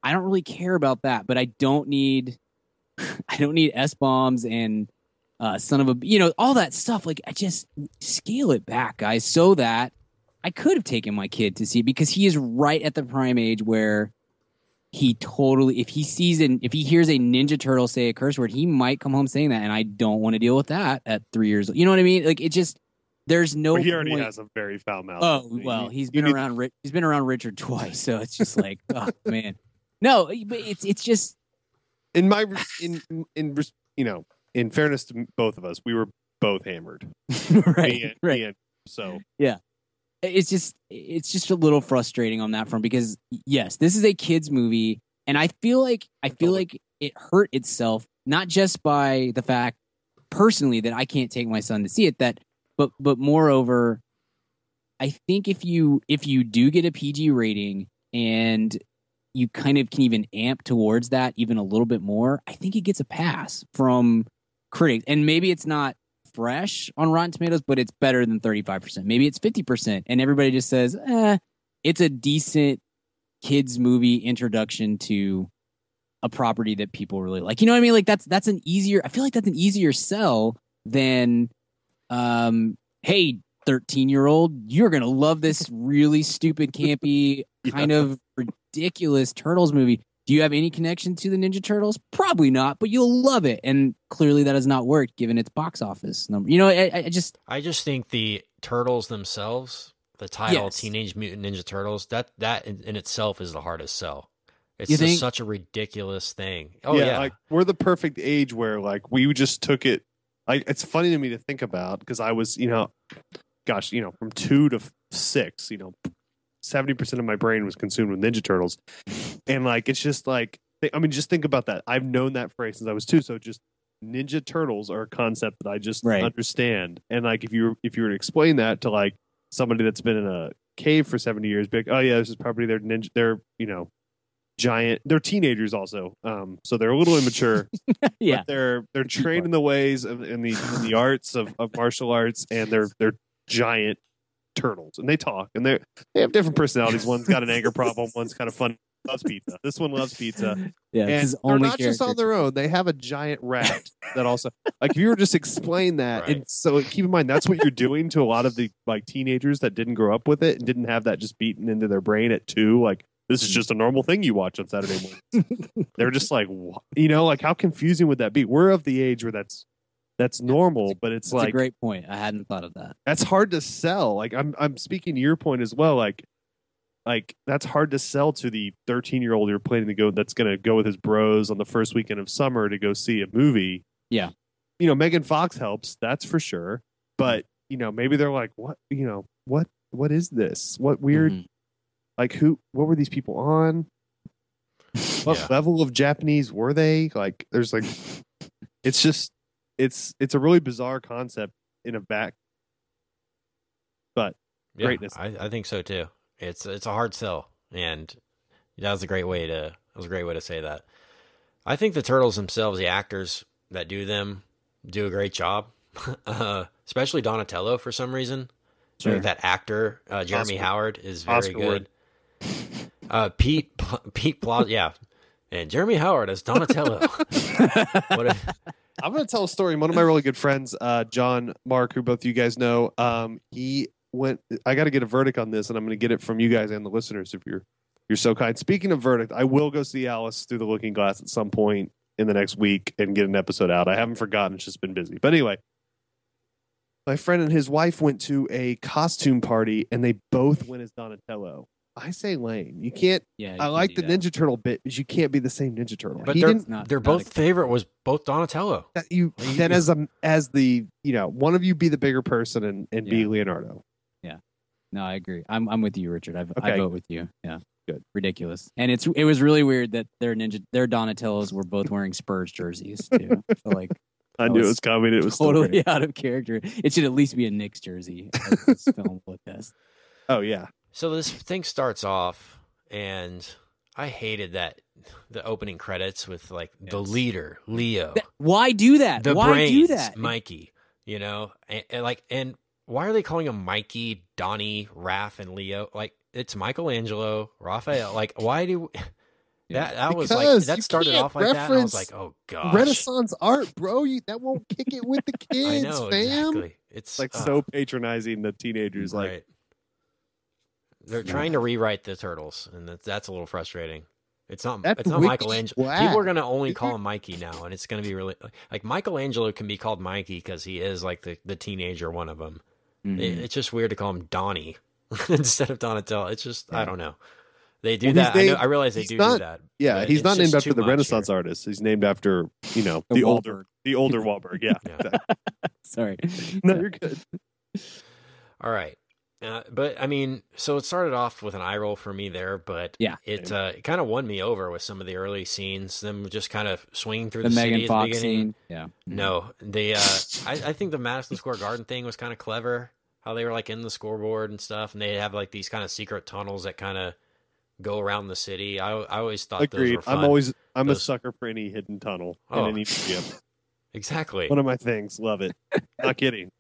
D: I don't really care about that, but I don't need (laughs) I don't need s bombs and uh, son of a you know all that stuff. Like I just scale it back, guys, so that I could have taken my kid to see because he is right at the prime age where he totally if he sees an if he hears a ninja turtle say a curse word, he might come home saying that, and I don't want to deal with that at three years old. You know what I mean? Like it just there's no.
E: But he already
D: point.
E: has a very foul mouth.
D: Oh well,
E: you-
D: he's
E: you
D: been around. He's been around Richard (laughs) twice, so it's just like, (laughs) oh man, no, but it's it's just
E: in my in in you know in fairness to both of us, we were both hammered. (laughs) Me
D: right,
E: and-
D: right.
E: me and- so
D: it's just it's just a little frustrating on that front because yes, this is a kids movie, and I feel like I feel like it hurt itself not just by the fact personally that I can't take my son to see it that but but moreover I think if you if you do get a PG rating and you kind of can even amp towards that even a little bit more, I think it gets a pass from critics. And maybe it's not fresh on Rotten Tomatoes, but it's better than 35%. Maybe it's 50%. And everybody just says, eh, it's a decent kids movie introduction to a property that people really like. You know what I mean? Like that's that's an easier I feel like that's an easier sell than um hey 13 year old you're gonna love this (laughs) really stupid campy kind of ridiculous turtles movie do you have any connection to the ninja turtles probably not but you'll love it and clearly that has not worked given its box office number you know i, I just
C: I just think the turtles themselves, the title
D: Yes.
C: Teenage Mutant Ninja Turtles, that that in, in itself is the hardest sell. It's
D: You
C: just
D: think?
C: such a ridiculous thing. Oh yeah,
E: like we're the perfect age where like we just took it. Like it's funny to me to think about because I was you know, gosh you know from two to six you know, seventy percent of my brain was consumed with Ninja Turtles, and like it's just like I mean just think about that. I've known that phrase since I was two, so just Ninja Turtles are a concept that I just
D: Right.
E: understand. And like if you if you were to explain that to like somebody that's been in a cave for seventy years, be like, oh yeah, this is probably their ninja. They're you know giant. They're teenagers also, um, so they're a little immature. (laughs)
D: yeah
E: but they're they're trained in the ways of in the in the arts of, of martial arts, and they're they're giant turtles, and they talk, and they they have different personalities. One's got an anger problem. One's kind of fun. Loves pizza. This one loves pizza,
D: yeah
E: and they're
D: only
E: not just on their own. They have a giant rat that also, like, if you were just explain that,
C: Right.
E: and so keep in mind that's what you're doing to a lot of the like teenagers that didn't grow up with it and didn't have that just beaten into their brain at two. Like, this is mm. just a normal thing you watch on Saturday morning. (laughs) They're just like, what? you know, like how confusing would that be? We're of the age where that's that's normal, but it's
D: That's
E: like
D: a great point i hadn't thought of that
E: that's hard to sell. Like I'm I'm speaking to your point as well. Like like that's hard to sell to the 13 year old you're planning to go that's going to go with his bros on the first weekend of summer to go see a movie.
D: Yeah.
E: You know, Megan Fox helps, that's for sure. But, you know, maybe they're like, what, you know, what what is this? What weird
D: Mhm.
E: like who what were these people on? What
C: Yeah.
E: level of Japanese were they? Like there's like (laughs) it's just it's it's a really bizarre concept in a back
C: Yeah,
E: greatness.
C: I, I think so too. It's it's a hard sell, and that was a great way to that was a great way to say that. I think the turtles themselves, the actors that do them, do a great job. (laughs) uh, especially Donatello for some reason.
D: Sure.
C: That actor, uh, Jeremy
E: Oscar-
C: Howard, is very
E: Oscar
C: good. Uh, Pete Pete Ploszek, yeah, and Jeremy Howard as Donatello. (laughs) what a,
E: I'm going to tell a story. One of my really good friends, uh, John Mark, who both you guys know, um, he went. I got to get a verdict on this, and I'm going to get it from you guys and the listeners if you're you're so kind. Speaking of verdict, I will go see Alice through the Looking Glass at some point in the next week and get an episode out. I haven't forgotten; it's just been busy. But anyway, my friend and his wife went to a costume party, and they both went as Donatello. I say Lane. You can't.
D: Yeah, you
E: I
D: can
E: like the
D: that.
E: Ninja Turtle bit, because you can't be the same Ninja Turtle.
C: but
E: he
C: their,
E: didn't
D: not-
C: their
D: not
C: both
D: a-
C: favorite was both Donatello.
E: that you
C: you-
E: then as a as the you know one of you be the bigger person and and be Leonardo. Yeah.
D: No, I agree. I'm I'm with you, Richard. I, I
E: Okay.
D: vote with you. Yeah,
E: Good.
D: Ridiculous, and it's it was really weird that their ninja their Donatellos were both wearing Spurs jerseys too. (laughs) I feel like
E: I
D: That
E: knew it
D: was
E: was coming. It was
D: totally out of character. It should at least be a Knicks jersey. As this (laughs) film will attest.
E: Oh yeah,
C: So this thing starts off, and I hated that the opening credits with like the leader Leo,
D: That- why do that?
C: the
D: why
C: brains
D: do that?
C: Mikey. You know, and, and like, and why are they calling him Mikey, Donnie, Raph, and Leo? Like, it's Michelangelo, Raphael. Like, why do that? That was like that started off like that. And I was like, oh gosh,
E: Renaissance art, bro. You, that won't kick it with the (laughs)
C: I
E: kids,
C: know
E: fam.
C: exactly. It's
E: It's like
C: uh,
E: so patronizing the teenagers. Like
C: right. They're trying to rewrite the turtles, and that's, that's a little frustrating. It's not.
E: That's
C: it's not Michelangelo.
E: whack.
C: People are going to only call him Mikey now, and it's going to be really like Michelangelo can be called Mikey because he is like the, the teenager one of them.
D: Mhm.
C: It- it's just weird to call him Donnie (laughs) instead of Donatello. It's just I don't know. They do
E: Well,
C: that.
E: he's
C: I, know, I realize they do
E: not-
C: do that.
E: yeah, he's not named after the Renaissance
C: here.
E: artist. He's named after you know
D: The
E: the, older
D: Wahlberg.
E: the older Wahlberg. Yeah,
C: Yeah. (laughs)
D: Sorry.
E: no, you're good.
C: All right. Uh, but I mean, so it started off with an eye roll for me there, but
D: Yeah.
C: it uh, it kind of won me over with some of the early scenes. Them just kind of swinging through
D: The
C: the,
D: Megan
C: city at the
D: Fox
C: beginning.
D: scene. Yeah.
C: No, the uh, I, I think the Madison Square Garden thing was kind of clever. How they were like in the scoreboard and stuff, and they have like these kind of secret tunnels that kind of go around the city. I I always thought those
E: Agreed.
C: were fun.
E: I'm always I'm a sucker for any hidden tunnel in
C: Oh.
E: any museum. (laughs)
C: exactly.
E: One of my things. Love it. Not kidding.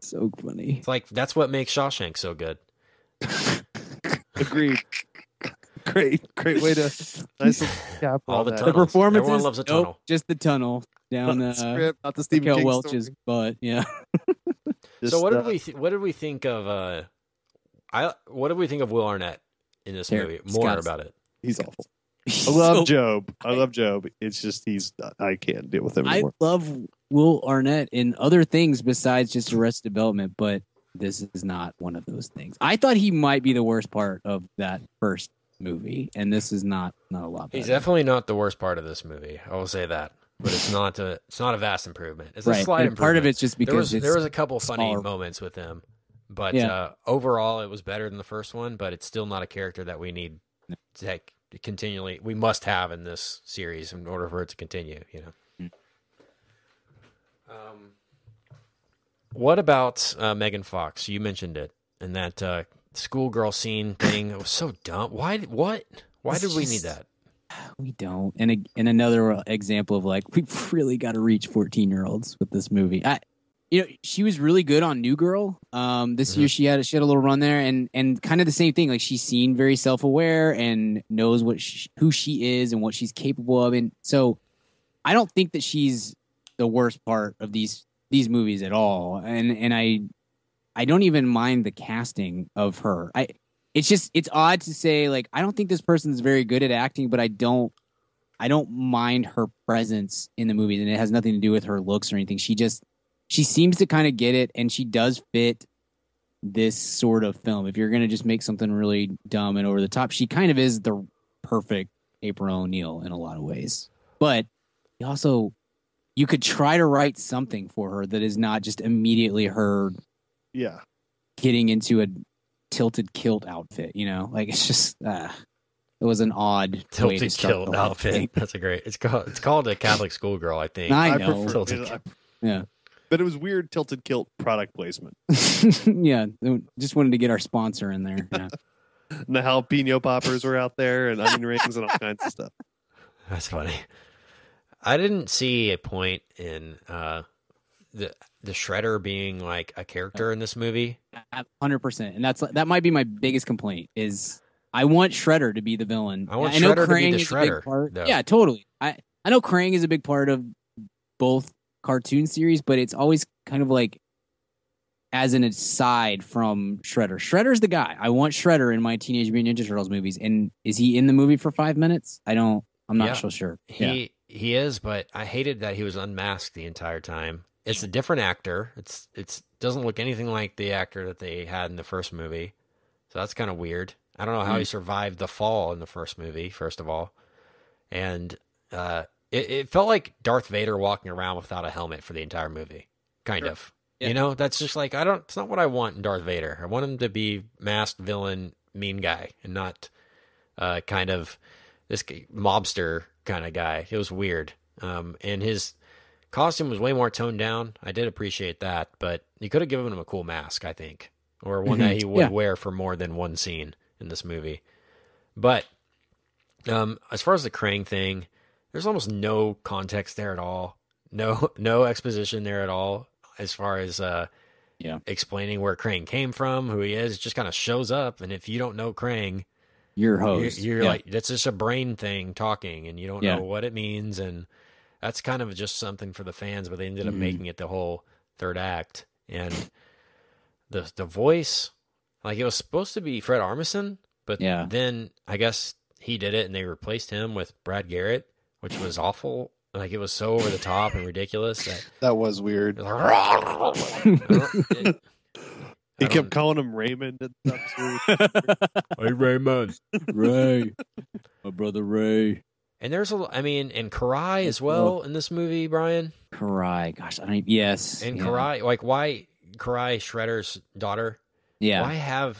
D: So funny.
C: It's like that's what makes Shawshank so good. (laughs)
E: Agreed. Great, great way to (laughs) nice little cap
C: All the
E: that.
D: The performances.
C: Everyone loves a
D: nope,
C: tunnel.
D: just the tunnel down
E: Not the
D: uh,
E: script, not the Stephen
D: Raquel
E: King
D: Welch's
E: story.
D: butt. Yeah. (laughs)
E: Just,
C: so what did we th- what did we think of uh I what did we think of Will Arnett in this
D: Here,
C: movie? More
D: Scott's-
C: about it.
E: He's awful. I love
D: So-
E: Gob. I love Gob. It's just he's I can't deal with him anymore.
D: I
E: anymore.
D: love Will Arnett in other things besides just Arrested Development, but this is not one of those things. I thought he might be the worst part of that first movie, and this is not not a lot.
C: He's
D: better.
C: definitely not the worst part of this movie. I will say that. But it's not a it's not a vast improvement. It's a slight
D: part of it's just
C: there
D: because
C: was
D: it's
C: there was a couple funny moments with him, but
D: Yeah.
C: uh, overall it was better than the first one. But it's still not a character that we need
D: No.
C: to like, continually we must have in this series in order for it to continue. You know. Um, what about uh, Megan Fox? You mentioned it and that uh, schoolgirl scene thing. It was so dumb. Why? What? Why
D: It's
C: did we need that?
D: we don't. And a, and another example of like (laughs) we've really got to reach fourteen year olds with this movie. I, you know, she was really good on New Girl. Um, this
C: Mm-hmm.
D: year she had she had a little run there, and and kind of the same thing. Like she seemed very self aware and knows what she, who she is and what she's capable of. And so, I don't think that she's the worst part of these these movies at all. And and I I don't even mind the casting of her. I it's just it's odd to say like I don't think this person's very good at acting, but I don't I don't mind her presence in the movie, and it has nothing to do with her looks or anything. She just she seems to kind of get it, and she does fit this sort of film. If you're gonna just make something really dumb and over the top, she kind of is the perfect April O'Neil in a lot of ways. But you also you could try to write something for her that is not just immediately her
E: Yeah.
D: getting into a tilted kilt outfit. You know, like it's just uh, it was an odd way to
C: Tilted
D: start
C: kilt
D: the
C: outfit.
D: thing.
C: That's a great. It's called it's called a Catholic schoolgirl. I think.
D: I
E: I
D: know.
E: prefer
C: Tilted
E: it-
C: kilt.
E: I-
D: Yeah.
E: But it was weird tilted kilt product placement. (laughs)
D: yeah, just wanted to get our sponsor in there. Yeah. (laughs)
E: And the jalapeno poppers were out there and onion rings and all kinds of stuff.
C: That's funny. I didn't see a point in uh, the the Shredder being like a character in this movie.
D: hundred percent, and that's that might be my biggest complaint is I want Shredder to be the villain.
C: I want
D: know
C: Shredder to be
D: Krang
C: the
D: is a big
C: Shredder,
D: part.
C: though.
D: Yeah, totally. I I know Krang is a big part of both cartoon series, but it's always kind of like as an aside from Shredder. Shredder's the guy. I want Shredder in my Teenage Mutant Ninja Turtles movies. And is he in the movie for five minutes? I don't. I'm not
C: Yeah.
D: so sure.
C: He he is, but I hated that he was unmasked the entire time. It's a different actor. It's it's doesn't look anything like the actor that they had in the first movie. So that's kind of weird. I don't know how he survived the fall in the first movie, first of all. And uh it, it felt like Darth Vader walking around without a helmet for the entire movie. Kind of.
D: Yeah.
C: You know, that's just like I don't it's not what I want in Darth Vader. I want him to be masked villain, mean guy, and not uh kind of this mobster kind of guy. It was weird. Um, and his costume was way more toned down. I did appreciate that, but you could have given him a cool mask, I think, or one that he would
D: Yeah.
C: wear for more than one scene in this movie. But um, as far as the Krang thing, there's almost no context there at all. No, (laughs) no exposition there at all. As far as uh,
D: Yeah.
C: explaining where Krang came from, who he is, just kind of shows up. And if you don't know Krang, you're,
D: host.
C: you're
D: Yeah.
C: like that's just a brain thing talking and you don't
D: Yeah.
C: know what it means and that's kind of just something for the fans but they ended up
D: Mhm.
C: making it the whole third act and the the voice like it was supposed to be Fred Armisen but
D: Yeah.
C: then I guess he did it and they replaced him with Brad Garrett which was awful like it was so over the top and ridiculous that
E: That was weird. (laughs)
C: it was like, it-
E: He kept
C: don't-
E: calling him Raymond and stuff too. (laughs)
C: Hey Raymond
D: Ray, (laughs) my brother Ray.
C: and there's a I mean and Karai as well in this movie Brian
D: Karai. Gosh, I don't. Yes.
C: And
D: yeah.
C: Karai, like, why Karai Shredder's daughter?
D: Yeah.
C: Why have?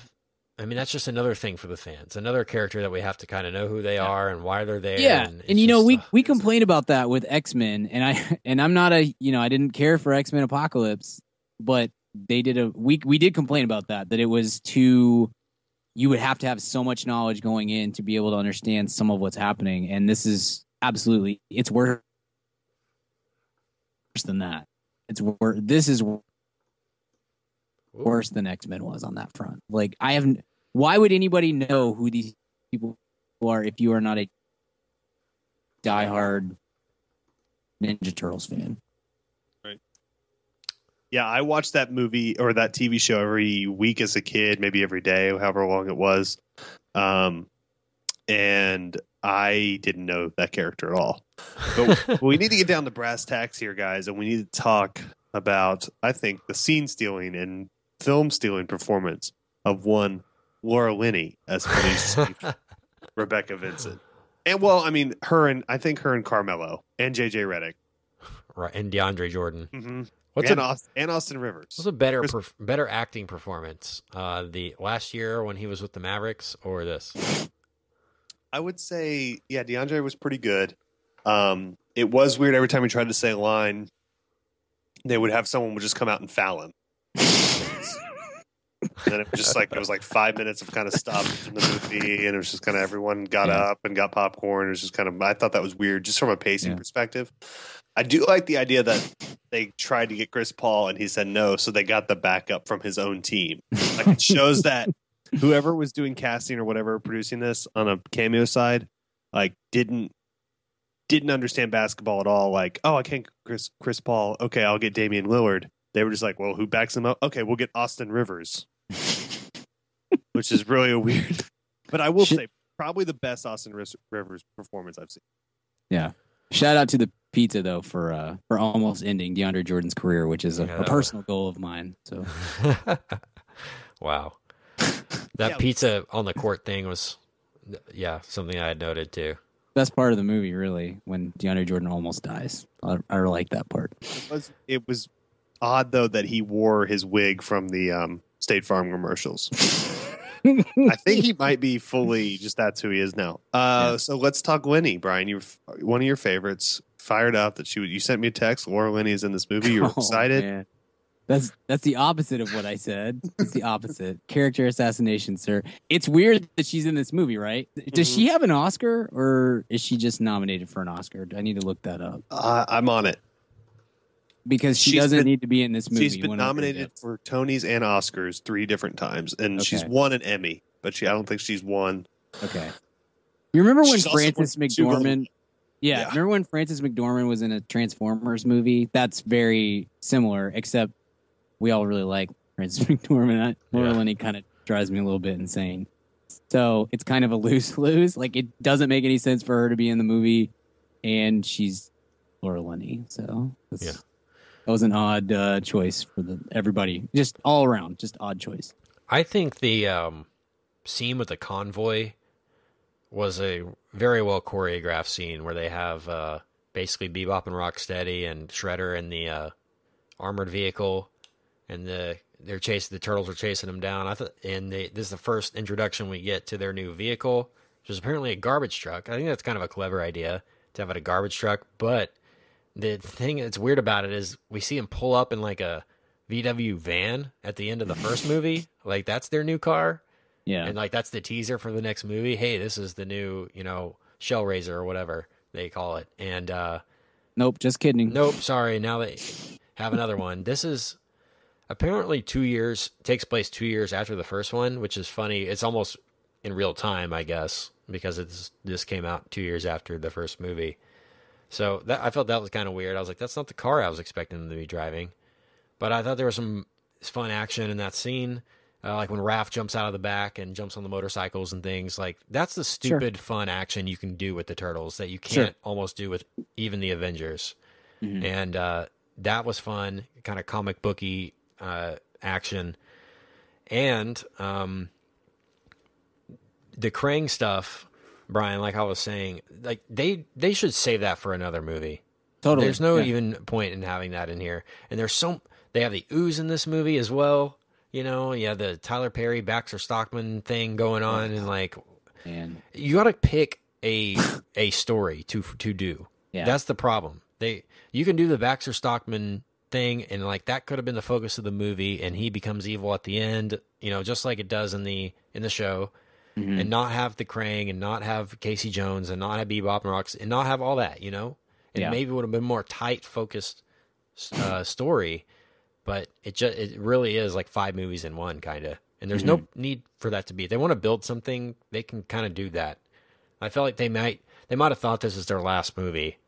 C: I mean, that's just another thing for the fans. Another character that we have to kind of know who they are and why they're there.
D: Yeah,
C: and,
D: and,
C: it's
D: you know we
C: uh,
D: we complain about that with X Men, and I (laughs) and I'm not a you know I didn't care for X Men Apocalypse, but they did a we we did complain about that that it was too you would have to have so much knowledge going in to be able to understand some of what's happening, and this is absolutely it's worse than that. It's worse. This is worse than X Men was on that front. Like I haven't. Why would anybody know who these people are if you are not a diehard Ninja Turtles fan?
E: Yeah, I watched that movie or that TV show every week as a kid, maybe every day, however long it was. Um, and I didn't know that character at all. But (laughs) we need to get down to brass tacks here, guys, and we need to talk about, I think, the scene stealing and film stealing performance of one Laura Linney as police (laughs) chief Rebecca Vincent. And well, I mean, her and I think her and Carmelo and JJ Redick.
C: right, and DeAndre Jordan.
E: Mm-hmm.
C: What's
E: and,
C: a
E: Austin, and Austin Rivers.
C: what's a better
E: Chris-
C: perf- better acting performance? Uh, the last year when he was with the Mavericks, or this?
E: I would say, yeah, DeAndre was pretty good. Um, it was weird every time he tried to say a line, they would have someone would just come out and foul him. and then it was just like it was like five minutes of kind of stuff in the movie, and it was just kind of everyone got
D: Yeah.
E: up and got popcorn. It was just kind of I thought that was weird, just from a pacing
D: Yeah.
E: perspective. I do like the idea that they tried to get Chris Paul and he said no, so they got the backup from his own team. Like it shows (laughs) that whoever was doing casting or whatever producing this on a cameo side, like didn't didn't understand basketball at all. Like, oh, I can't Chris Chris Paul. Okay, I'll get Damian Lillard. They were just like, well, who backs him up? Okay, we'll get Austin Rivers, (laughs) which is really a weird. But I will
D: Should-
E: say, probably the best Austin Rivers performance I've seen. Yeah.
D: Shout out to the pizza though for uh for almost ending DeAndre Jordan's career, which is a,
C: Yeah,
D: a personal goal of mine. So (laughs)
C: wow, (laughs) that
E: Yeah.
C: pizza on the court thing was, yeah, something I had noted too.
D: best part of the movie, really, when DeAndre Jordan almost dies. I, I like that part.
E: It was it was odd though that he wore his wig from the um, State Farm commercials. I think he might be fully just that's who he is now. Uh, So let's talk Linney, Brian. You're one of your favorites. Fired up that she would. you sent me a text. Laura Linney is in this movie. You're (laughs)
D: Oh,
E: excited.
D: man. That's that's the opposite of what I said. It's the opposite. (laughs) Character assassination, sir. It's weird that she's in this movie, right? Does she have an Oscar or is she just nominated for an Oscar? I need to look that up.
E: Uh, I'm on it.
D: because she
E: She's
D: doesn't
E: been-
D: need to be in this movie.
E: She's been
D: one of her
E: nominated for Tonys and Oscars three different times, and she's won an Emmy, but she I don't think she's won.
D: Okay. You remember when
E: She's
D: Frances McDormand? Yeah,
E: Yeah.
D: remember when Frances McDormand was in a Transformers movie? That's very similar, except we all really like (laughs) Frances McDormand. Laura
C: Yeah.
D: Linney kind of drives me a little bit insane. So it's kind of a (laughs) lose lose. Like it doesn't make any sense for her to be in the movie, and she's Laura Linney. So that's,
C: Yeah.
D: that was an odd uh, choice for the everybody. Just all around, just odd choice.
C: I think the um, scene with the convoy was a very well choreographed scene where they have uh, basically Bebop and Rocksteady and Shredder in the uh, armored vehicle, and the they're chasing the turtles are chasing them down. I thought, and they, this is the first introduction we get to their new vehicle, which is apparently a garbage truck. I think that's kind of a clever idea to have it a garbage truck, but the thing that's weird about it is we see him pull up in like a VW van at the end of the first movie. Like that's their new car.
D: Yeah,
C: And like that's the teaser for the next movie. Hey, this is the new, you know, Shellraiser or whatever they call it. And uh
D: nope, just kidding.
C: nope, sorry, now they have another one. This is apparently 2 years takes place 2 years after the first one, which is funny. It's almost in real time, I guess, because it's this came out 2 years after the first movie. So that I felt that was kind of weird. I was like that's not the car I was expecting them to be driving. But I thought there was some fun action in that scene. Uh, like when Raph jumps out of the back and jumps on the motorcycles and things like that's the stupid fun action you can do with the turtles that you can't almost do with even the Avengers.
D: Mhm.
C: And uh, that was fun, kind of comic booky uh, action. And um, the Krang stuff, Brian, like I was saying, like they they should save that for another movie.
D: Totally.
C: There's no
D: Yeah.
C: even point in having that in here. And there's so they have the ooze in this movie as well. You know, yeah, the Tyler Perry Baxter Stockman thing going on, and like
D: Man.
C: you got to pick a a story to to do.
D: Yeah.
C: That's the problem. They you can do the Baxter Stockman thing, and like that could have been the focus of the movie, and he becomes evil at the end. You know, just like it does in the in the show.
D: Mhm.
C: And not have the Krang, and not have Casey Jones, and not have Bebop and Rocks, and not have all that, you know. And
D: Yeah.
C: maybe it would have been more tight, focused uh, story but it just it really is like five movies in one kind of and there's no mm-hmm. need for that to be. If they want to build something they can kind of do that. I felt like they might they might have thought this is their last movie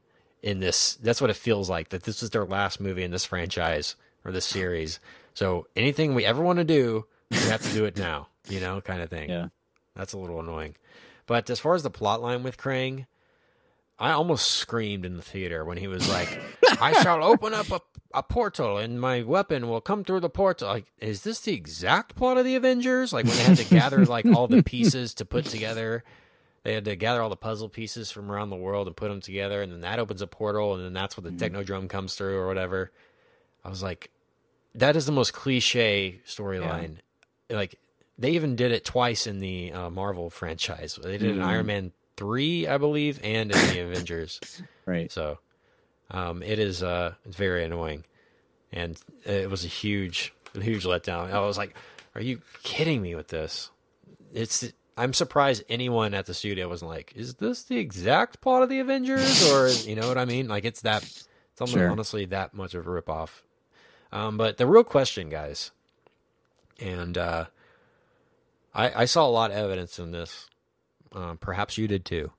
C: in this that's what it feels like that this is their last movie in this franchise or this series. So anything we ever want to do we have to do it now you know kind of thing. (laughs)
D: Yeah.
C: that's a little annoying. But as far as the plot line with krang I almost screamed in the theater when he was like, "I shall (laughs) open up a, a portal and my weapon will come through the portal." Like, is this the exact plot of the Avengers? Like when they had to gather like all the pieces to put together, they had to gather all the puzzle pieces from around the world and put them together, and then that opens a portal, and then that's when the technodrome comes through or whatever. I was like, that is the most cliche storyline. Like they even did it twice in the uh, Marvel franchise. They did it in Iron Man three, I believe, and in the (coughs) Avengers.
D: Right.
C: So um, it is uh, it's very annoying, and it was a huge, huge letdown. I was like, "Are you kidding me with this?" It's I'm surprised anyone at the studio wasn't like, "Is this the exact plot of the Avengers?" Or (laughs) you know what I mean? Like it's that it's almost
D: Sure.
C: honestly that much of a ripoff. Um, but the real question, guys, and uh, I, I saw a lot of evidence in this. Um, perhaps you did too.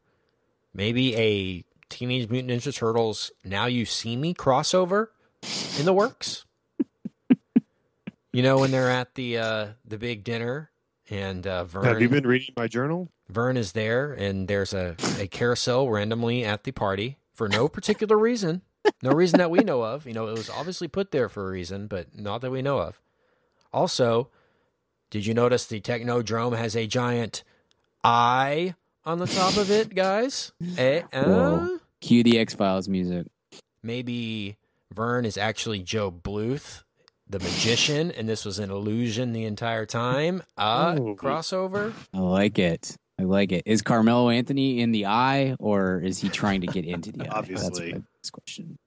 C: Maybe a Teenage Mutant Ninja Turtles Now You See Me crossover in the works. you know when they're at the uh, the big dinner and uh, Vern
E: Have you been reading my journal?
C: Vern is there and there's a, a carousel randomly at the party for no particular reason. No reason that we know of. You know, it was obviously put there for a reason, but not that we know of. Also, did you notice the Technodrome has a giant eye on the top of it, guys? Eh, uh?
D: Whoa. Cue the X Files music.
C: Maybe Vern is actually Gob Bluth, the magician, and this was an illusion the entire time. Uh,
E: Ooh.
C: crossover.
D: I like it. I like it. Is Carmelo Anthony in the eye, or is he trying to get into the (laughs) eye? That's
E: Obviously.
D: my next question.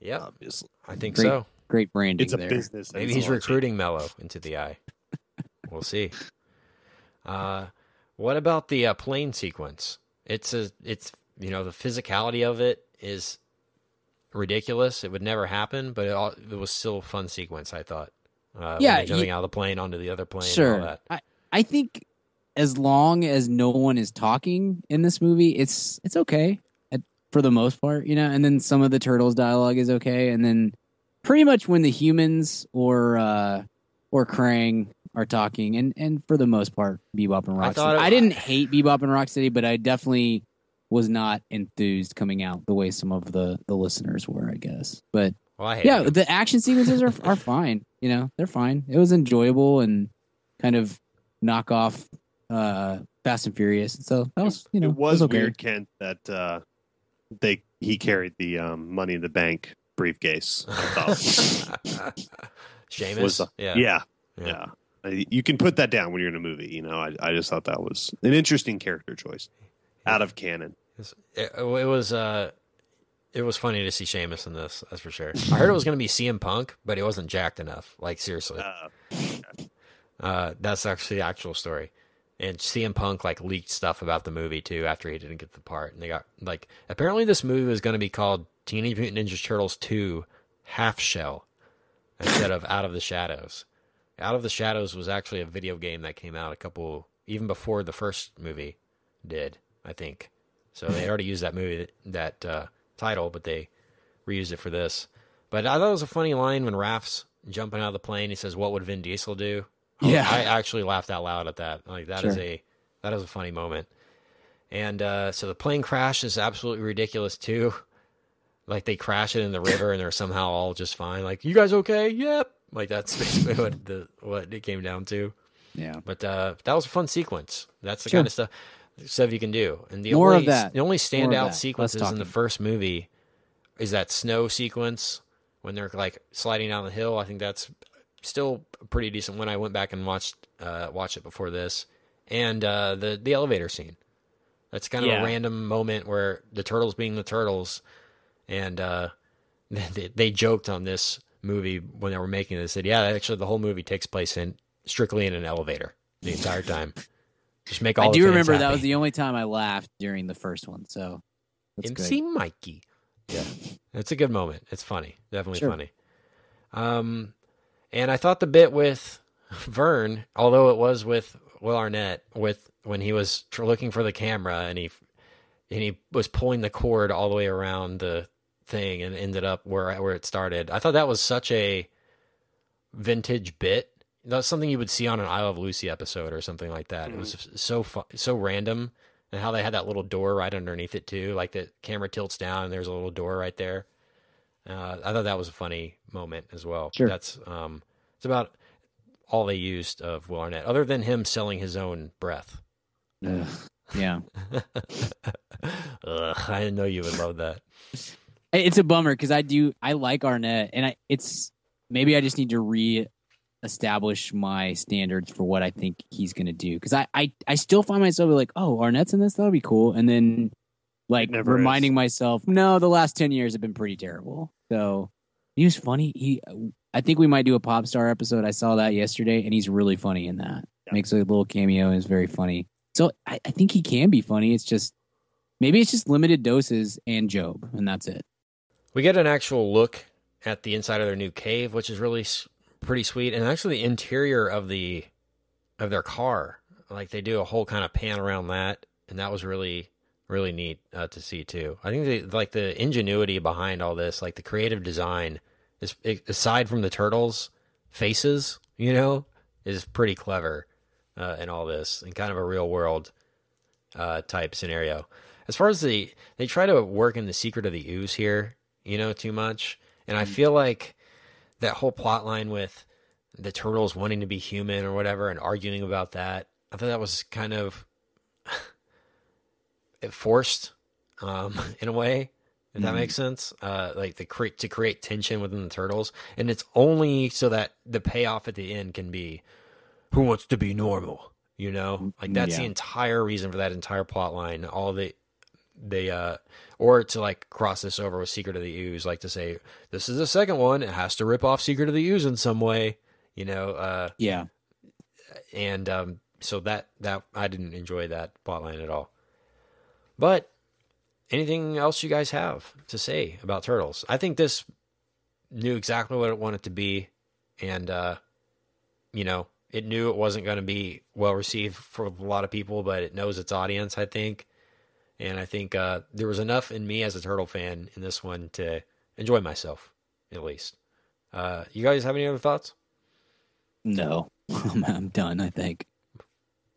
C: Yeah,
E: Obviously,
C: I think
D: Great.
C: so.
D: Great branding
E: it's a
D: there.
E: business.
C: Maybe he's
E: a lot of
C: recruiting Melo into the eye. we'll see. Uh, what about the uh, plane sequence? It's a, it's you know, the physicality of it is ridiculous. It would never happen, but it, all, it was still a fun sequence. I thought. Uh,
D: Yeah,
C: jumping
D: you-
C: out of the plane onto the other plane. And all
D: Sure.
C: that.
D: I, I think as long as no one is talking in this movie, it's it's okay at, for the most part, you know. And then some of the turtles' dialogue is okay, and then pretty much when the humans or uh, or Krang are talking, and and for the most part, Bebop and
C: I
D: Rocksteady.
C: thought it-
D: I, didn't hate Bebop and Rocksteady, but I definitely was not enthused coming out the way some of the the listeners were, I guess. But
C: Well, I hate
D: yeah,
C: it.
D: the action sequences are are fine. You know, they're fine. It was enjoyable and kind of knock off uh Fast and Furious. So that was you know
E: it was
D: okay.
E: weird, Kent, that uh, they he carried the um, money in the bank briefcase. I thought (laughs)
C: Sheamus.
E: was uh,
C: yeah.
E: yeah,
C: Yeah.
E: yeah. Uh, You can put that down when you're in a movie. You know, I, I just thought that was an interesting character choice out of canon.
C: It, it was uh, it was funny to see Sheamus in this. That's for sure. I heard it was going to be CM Punk, but it wasn't jacked enough. Like seriously,
E: Uh,
C: uh, that's actually the actual story. And CM Punk like leaked stuff about the movie too after he didn't get the part, and they got like apparently this movie was going to be called Teenage Mutant Ninja Turtles Two Half Shell instead of Out of the Shadows. Out of the Shadows was actually a video game that came out a couple even before the first movie did, I think. So they (laughs) already used that movie that uh, title, but they reused it for this. But I thought it was a funny line when Raph's jumping out of the plane. He says, "What would Vin Diesel do?" Was-
D: Yeah.
C: I actually laughed out loud at that. Like that is
D: Sure.
C: a that is a funny moment. And uh, so the plane crash is absolutely ridiculous too. Like they crash it in the river and they're somehow all just fine. Like you guys okay? Yep. Like that's (laughs) basically what the what it came down to.
D: Yeah.
C: But uh, that was a fun sequence. That's the
D: Sure.
C: kind of stuff stuff you can do. And the
D: More
C: only
D: of that.
C: the only standout sequences in the first movie is that snow sequence when they're like sliding down the hill. I think that's still a pretty decent one. I went back and watched uh, watched it before this, and uh, the the elevator scene. That's kind of
D: Yeah.
C: a random moment where the turtles being the turtles, and uh, (laughs) they, they joked on this movie when they were making it. They said, "Yeah, actually, the whole movie takes place in strictly in an elevator the entire time." Just make all.
D: I do remember that was the only time I laughed during the first one. So
C: MC
D: good.
C: Mikey. Yeah, it's a good moment. It's funny, definitely
D: Sure.
C: funny. Um, and I thought the bit with Vern, although it was with Will Arnett, with when he was tr- looking for the camera and he and he was pulling the cord all the way around the thing and ended up where where it started. I thought that was such a vintage bit. That's something you would see on an I Love Lucy episode or something like that. It was so fu- so random, and how they had that little door right underneath it too. Like the camera tilts down and there's a little door right there. Uh, I thought that was a funny moment as well.
D: Sure.
C: That's um, it's about all they used of Will Arnett, other than him selling his own breath.
D: Ugh. Yeah. (laughs)
C: Ugh, I didn't know you would love that. (laughs)
D: It's a bummer because I do I like Arnett, and I it's maybe I just need to re-establish my standards for what I think he's going to do because I, I I still find myself like oh Arnett's in this that'll be cool, and then like reminding
E: is.
D: myself no the last ten years have been pretty terrible. So he was funny. He I think we might do a pop star episode. I saw that yesterday, and he's really funny in that.
E: Yeah.
D: Makes a little cameo and is very funny. So I, I think he can be funny. It's just maybe it's just limited doses and Gob, and that's it.
C: We get an actual look at the inside of their new cave, which is really pretty sweet, and actually the interior of the of their car. Like they do a whole kind of pan around that, and that was really really neat uh, to see too. I think like the ingenuity behind all this, like the creative design, is aside from the turtles' faces, you know, is pretty clever uh, in all this, and kind of a real world uh, type scenario. As far as the, they try to work in the secret of the ooze here, you know, too much, and I feel like that whole plot line with the turtles wanting to be human or whatever and arguing about that, I thought that was kind of (sighs) forced um, (laughs) in a way. If that makes sense, uh, like the cre- to create tension within the turtles, and it's only so that the payoff at the end can be, who wants to be normal, you know, like that's the entire reason for that entire plot line. All the, they, uh, or to like cross this over with Secret of the Ooze, like to say this is the second one, it has to rip off Secret of the Ooze in some way, you know, uh,
D: Yeah.
C: and um, so that that I didn't enjoy that plot line at all. But anything else you guys have to say about Turtles? I think this knew exactly what it wanted to be, and uh, you know, it knew it wasn't going to be well received for a lot of people, but it knows its audience. I think, and I think uh, there was enough in me as a Turtle fan in this one to enjoy myself, at least. Uh, you guys have any other thoughts?
D: No, (laughs) I'm, I'm done. I think.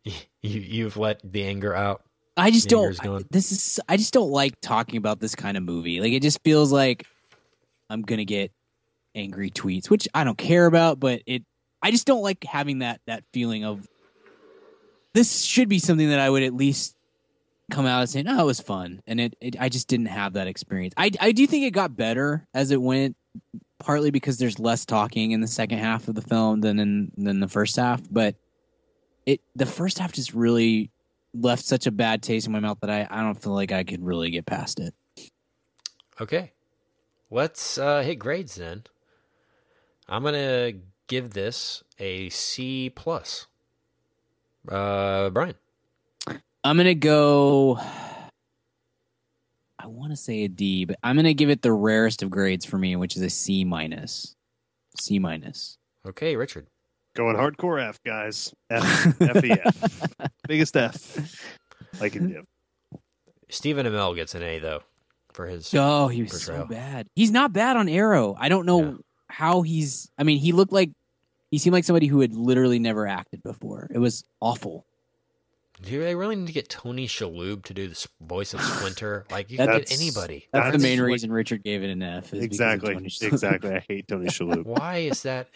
D: (laughs)
C: You you've let the anger out.
D: I just
C: The
D: don't. I, this is. I just don't like talking about this kind of movie. Like it just feels like I'm gonna get angry tweets, which I don't care about. But it. I just don't like having that that feeling of. This should be something that I would at least come out and saying, "Oh, it was fun," and it. it I just didn't have that experience. I I do think it got better as it went, partly because there's less talking in the second half of the film than in than the first half, but. It the first half just really left such a bad taste in my mouth that I, I don't feel like I could really get past it.
C: Okay. Let's uh, hit grades then. I'm gonna give this a C plus. Uh, Brian.
D: I'm gonna go. I want to say a D, but I'm gonna give it the rarest of grades for me, which is a C minus. C minus.
C: Okay, Richard.
E: Going hardcore F, guys. F, (laughs) F, E, F. Biggest F I can give.
C: Stephen Amell gets an A though for his.
D: Oh, he was
C: Portrayal.
D: so bad. He's not bad on Arrow. I don't know
C: Yeah.
D: how he's. I mean, he looked like he seemed like somebody who had literally never acted before. It was awful.
C: Do they really need to get Tony Shalhoub to do the voice of Splinter? Like you
D: That's-
C: could get anybody.
D: That's,
E: That's
D: the main
E: what-
D: reason Richard gave it an F. is
E: Exactly. Exactly. I hate Tony Shalhoub. (laughs)
C: Why is that?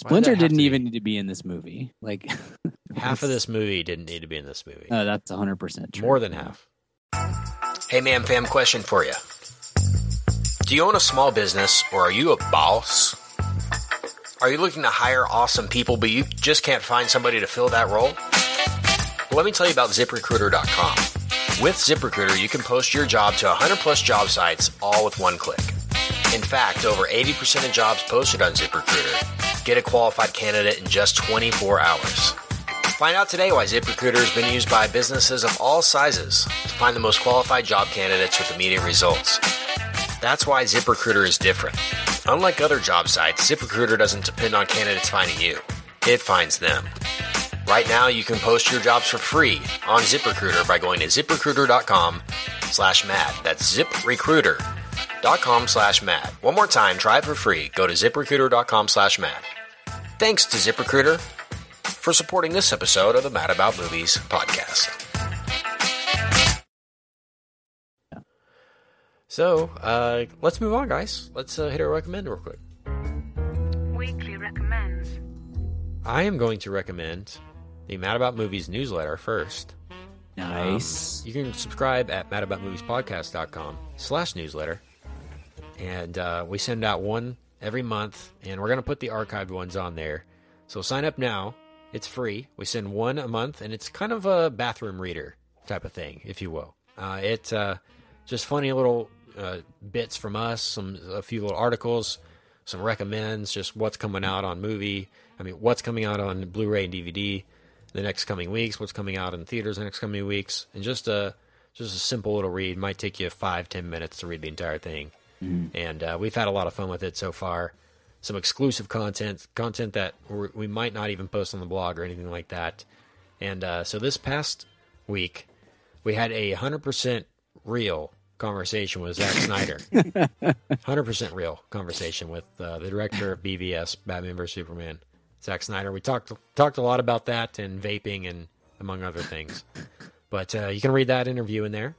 D: Splinter
C: that
D: didn't
C: be-
D: even need to be in this movie. Like (laughs)
C: Half of this movie didn't need to be in this movie.
D: Oh, that's 100 percent true.
C: More than half. Hey, man, fam, question for you. Do you own a small business or are you a boss? Are you looking to hire awesome people, but you just can't find somebody to fill that role? Well, let me tell you about ziprecruiter.com. With ZipRecruiter, you can post your job to 100 plus job sites all with one click. In fact, over 80% of jobs posted on ZipRecruiter get a qualified candidate in just 24 hours. Find out today why ZipRecruiter has been used by businesses of all sizes to find the most qualified job candidates with immediate results. That's why ZipRecruiter is different. Unlike other job sites, ZipRecruiter doesn't depend on candidates finding you. It finds them. Right now, you can post your jobs for free on ZipRecruiter by going to ziprecruiter.com slash mad. That's ziprecruiter.com slash mad. One more time, try it for free. Go to ziprecruiter.com slash mad. Thanks to ZipRecruiter for supporting this episode of the Mad About Movies podcast. So, uh, let's move on, guys. Let's uh, hit our recommend real quick.
G: Weekly recommends.
C: I am going to recommend the Mad About Movies newsletter first.
D: Nice.
C: Um, you can subscribe at madaboutmoviespodcast.com slash newsletter. And uh, we send out one every month, and we're going to put the archived ones on there. So sign up now. It's free. We send one a month, and it's kind of a bathroom reader type of thing, if you will. Uh, it's uh, just funny little uh, bits from us, some a few little articles, some recommends, just what's coming out on movie. I mean, what's coming out on Blu-ray and DVD the next coming weeks, what's coming out in theaters the next coming weeks, and just a just a simple little read. Might take you five ten minutes to read the entire thing, and uh, we've had a lot of fun with it so far. Some exclusive content, content that we might not even post on the blog or anything like that. And uh, so this past week, we had a hundred percent real conversation with Zack Snyder. (laughs) Hundred percent real conversation with uh, the director of BVS, Batman vs Superman, Zack Snyder. We talked talked a lot about that and vaping and among other things. (coughs) But uh, you can read that interview in there.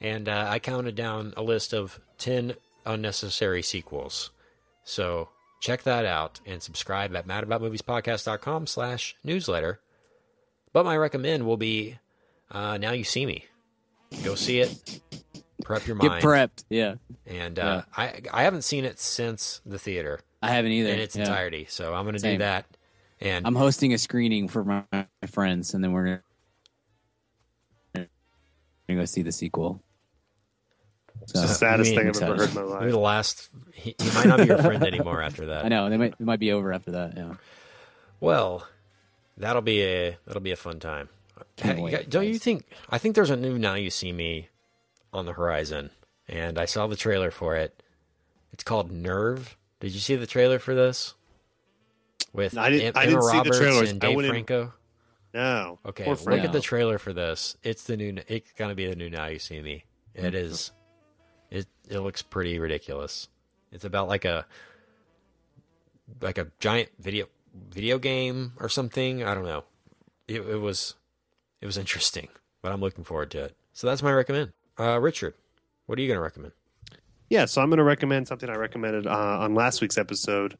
C: And uh, I counted down a list of ten unnecessary sequels. So check that out and subscribe at madaboutmoviespodcast.com slash newsletter. But my recommend will be uh, Now You See Me. Go see it. Prep your mind.
D: Get prepped. Yeah.
C: And uh, I I haven't seen it since the theater
D: I haven't either.
C: in its
D: Yeah.
C: entirety, so I'm going to do that. And
D: I'm hosting a screening for my, my friends, and then we're gonna, we're gonna go see the sequel. So,
E: It's the saddest thing I've ever heard in my
C: maybe
E: life.
C: the last he, he might not be your friend anymore after that. (laughs)
D: I know they might it might be over after that. Yeah.
C: Well, that'll be a that'll be a fun time.
D: Can't
C: Hey,
D: wait,
C: you got- don't you think? I think there's a new Now You See Me on the horizon, and I saw the trailer for it. It's called Nerve. Did you see the trailer for this? With
E: I didn't-
C: Em-
E: I didn't see the
C: Roberts
E: trailers.
C: and
E: I
C: Dave Franco.
E: No.
C: Okay, look at the trailer for this. It's the new. It's gonna be the new Now You See Me.
E: Mm-hmm.
C: It is. It it looks pretty ridiculous. It's about like a like a giant video video game or something. I don't know. It, it was it was interesting, but I'm looking forward to it. So that's my recommend. Uh, Richard, what are you gonna recommend?
E: Yeah, so I'm going to recommend something I recommended uh, on last week's episode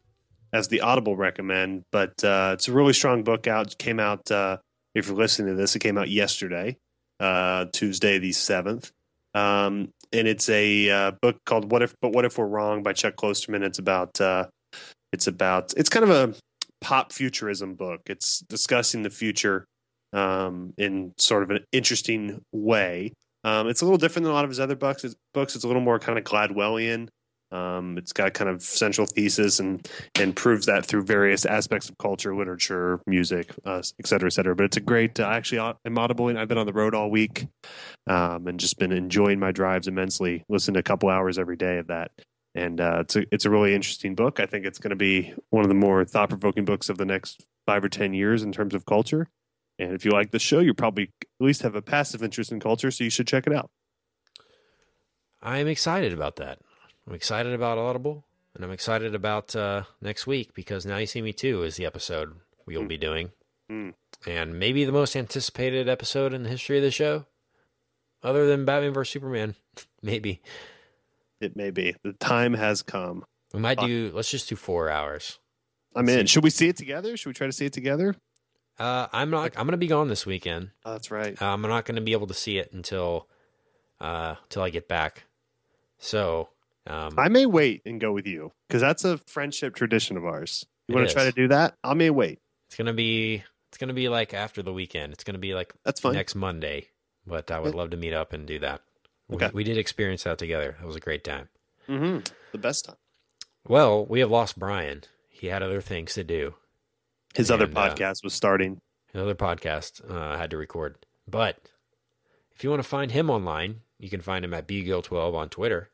E: as the Audible recommend, but uh, it's a really strong book out. It came out, uh, if you're listening to this, it came out yesterday, uh, Tuesday the 7th. Um, and it's a uh, book called "What If, But What If We're Wrong" by Chuck Klosterman. It's about, uh, it's about, it's kind of a pop futurism book. It's discussing the future um, in sort of an interesting way. Um, it's a little different than a lot of his other books. It's, books. It's a little more kind of Gladwellian. Um, it's got kind of central thesis and and proves that through various aspects of culture, literature, music, uh, et cetera, et cetera. But it's a great. Uh, actually, I'm audible. I've been on the road all week, um, and just been enjoying my drives immensely. Listen to a couple hours every day of that, and uh, it's a it's a really interesting book. I think it's going to be one of the more thought provoking books of the next five or ten years in terms of culture. And if you like the show, you probably at least have a passive interest in culture, so you should check it out.
C: I'm excited about that. I'm excited about Audible, and I'm excited about uh, next week because Now You See Me Too is the episode we'll be doing,
E: Mm.
C: and maybe the most anticipated episode in the history of the show, other than Batman vs Superman. (laughs) maybe
E: It may be. The time has come.
C: we might do. Let's just do four hours.
E: I'm in. Should we see it together? Should we try to see it together?
C: Uh, I'm not. I'm going to be gone this weekend.
E: Oh, that's right.
C: Uh, I'm not going to be able to see it until uh, until I get back. So um,
E: I may wait and go with you because that's a friendship tradition of ours. You want to try to do that? I may wait.
C: it's going to be it's to be like after the weekend. It's going to be like
E: That's fine.
C: next Monday. But I would love to meet up and do that. We-
E: Okay.
C: We, did experience that together. That was a great time.
E: Mm-hmm. The best time.
C: Well, we have lost Brian. He had other things to do.
E: His other
C: And, uh,
E: podcast was starting.
C: Another podcast uh, I had to record. But if you want to find him online, you can find him at bgill12 on Twitter.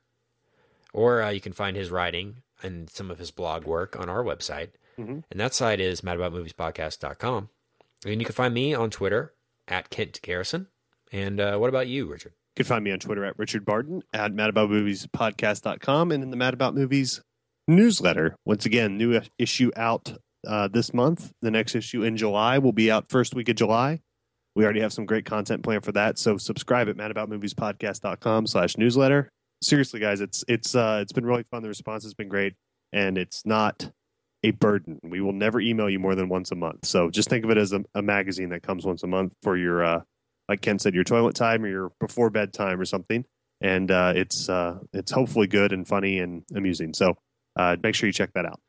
C: Or uh, you can find his writing and some of his blog work on our website.
E: Mhm.
C: And that site is madaboutmoviespodcast.com. And you can find me on Twitter at Kent Garrison. And uh, what about you, Richard?
E: You can find me on Twitter at Richard Barton, at madaboutmoviespodcast.com, and in the Mad About Movies newsletter. Once again, new issue out uh, this month. The next issue in July will be out first week of July. We already have some great content planned for that. So subscribe at madaboutmoviespodcast.com slash newsletter. Seriously, guys, it's it's uh, it's been really fun. The response has been great, and it's not a burden. We will never email you more than once a month. So just think of it as a, a magazine that comes once a month for your uh, like Ken said, your toilet time or your before bedtime or something. And uh, it's uh, it's hopefully good and funny and amusing. So uh, make sure you check that out.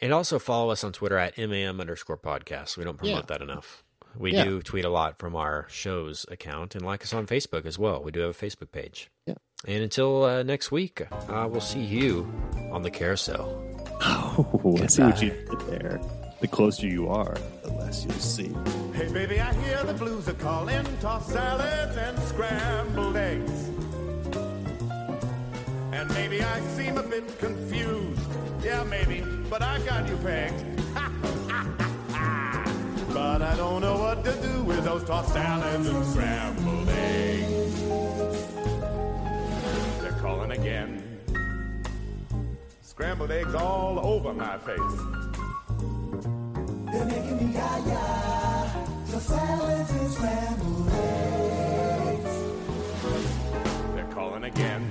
C: And also follow us on Twitter at MAM underscore podcast. We don't promote
D: Yeah.
C: that enough. We
E: Yeah.
C: do tweet a lot from our show's account and like us on Facebook as well. We do have a Facebook page.
E: Yeah.
C: And until uh, next week, uh, we'll see you on the carousel.
E: Oh, I see what you did there. The closer you are, the less you'll see.
H: Hey, baby, I hear the blues are calling. Tossed salads and scrambled eggs. And maybe I seem a bit confused. Yeah, maybe, but I got you pegged. (laughs) but I don't know what to do with those tossed salads and scrambled eggs. They're calling again. Scrambled eggs all over my face.
I: They're making me gaga. The salads and scrambled eggs. They're calling again.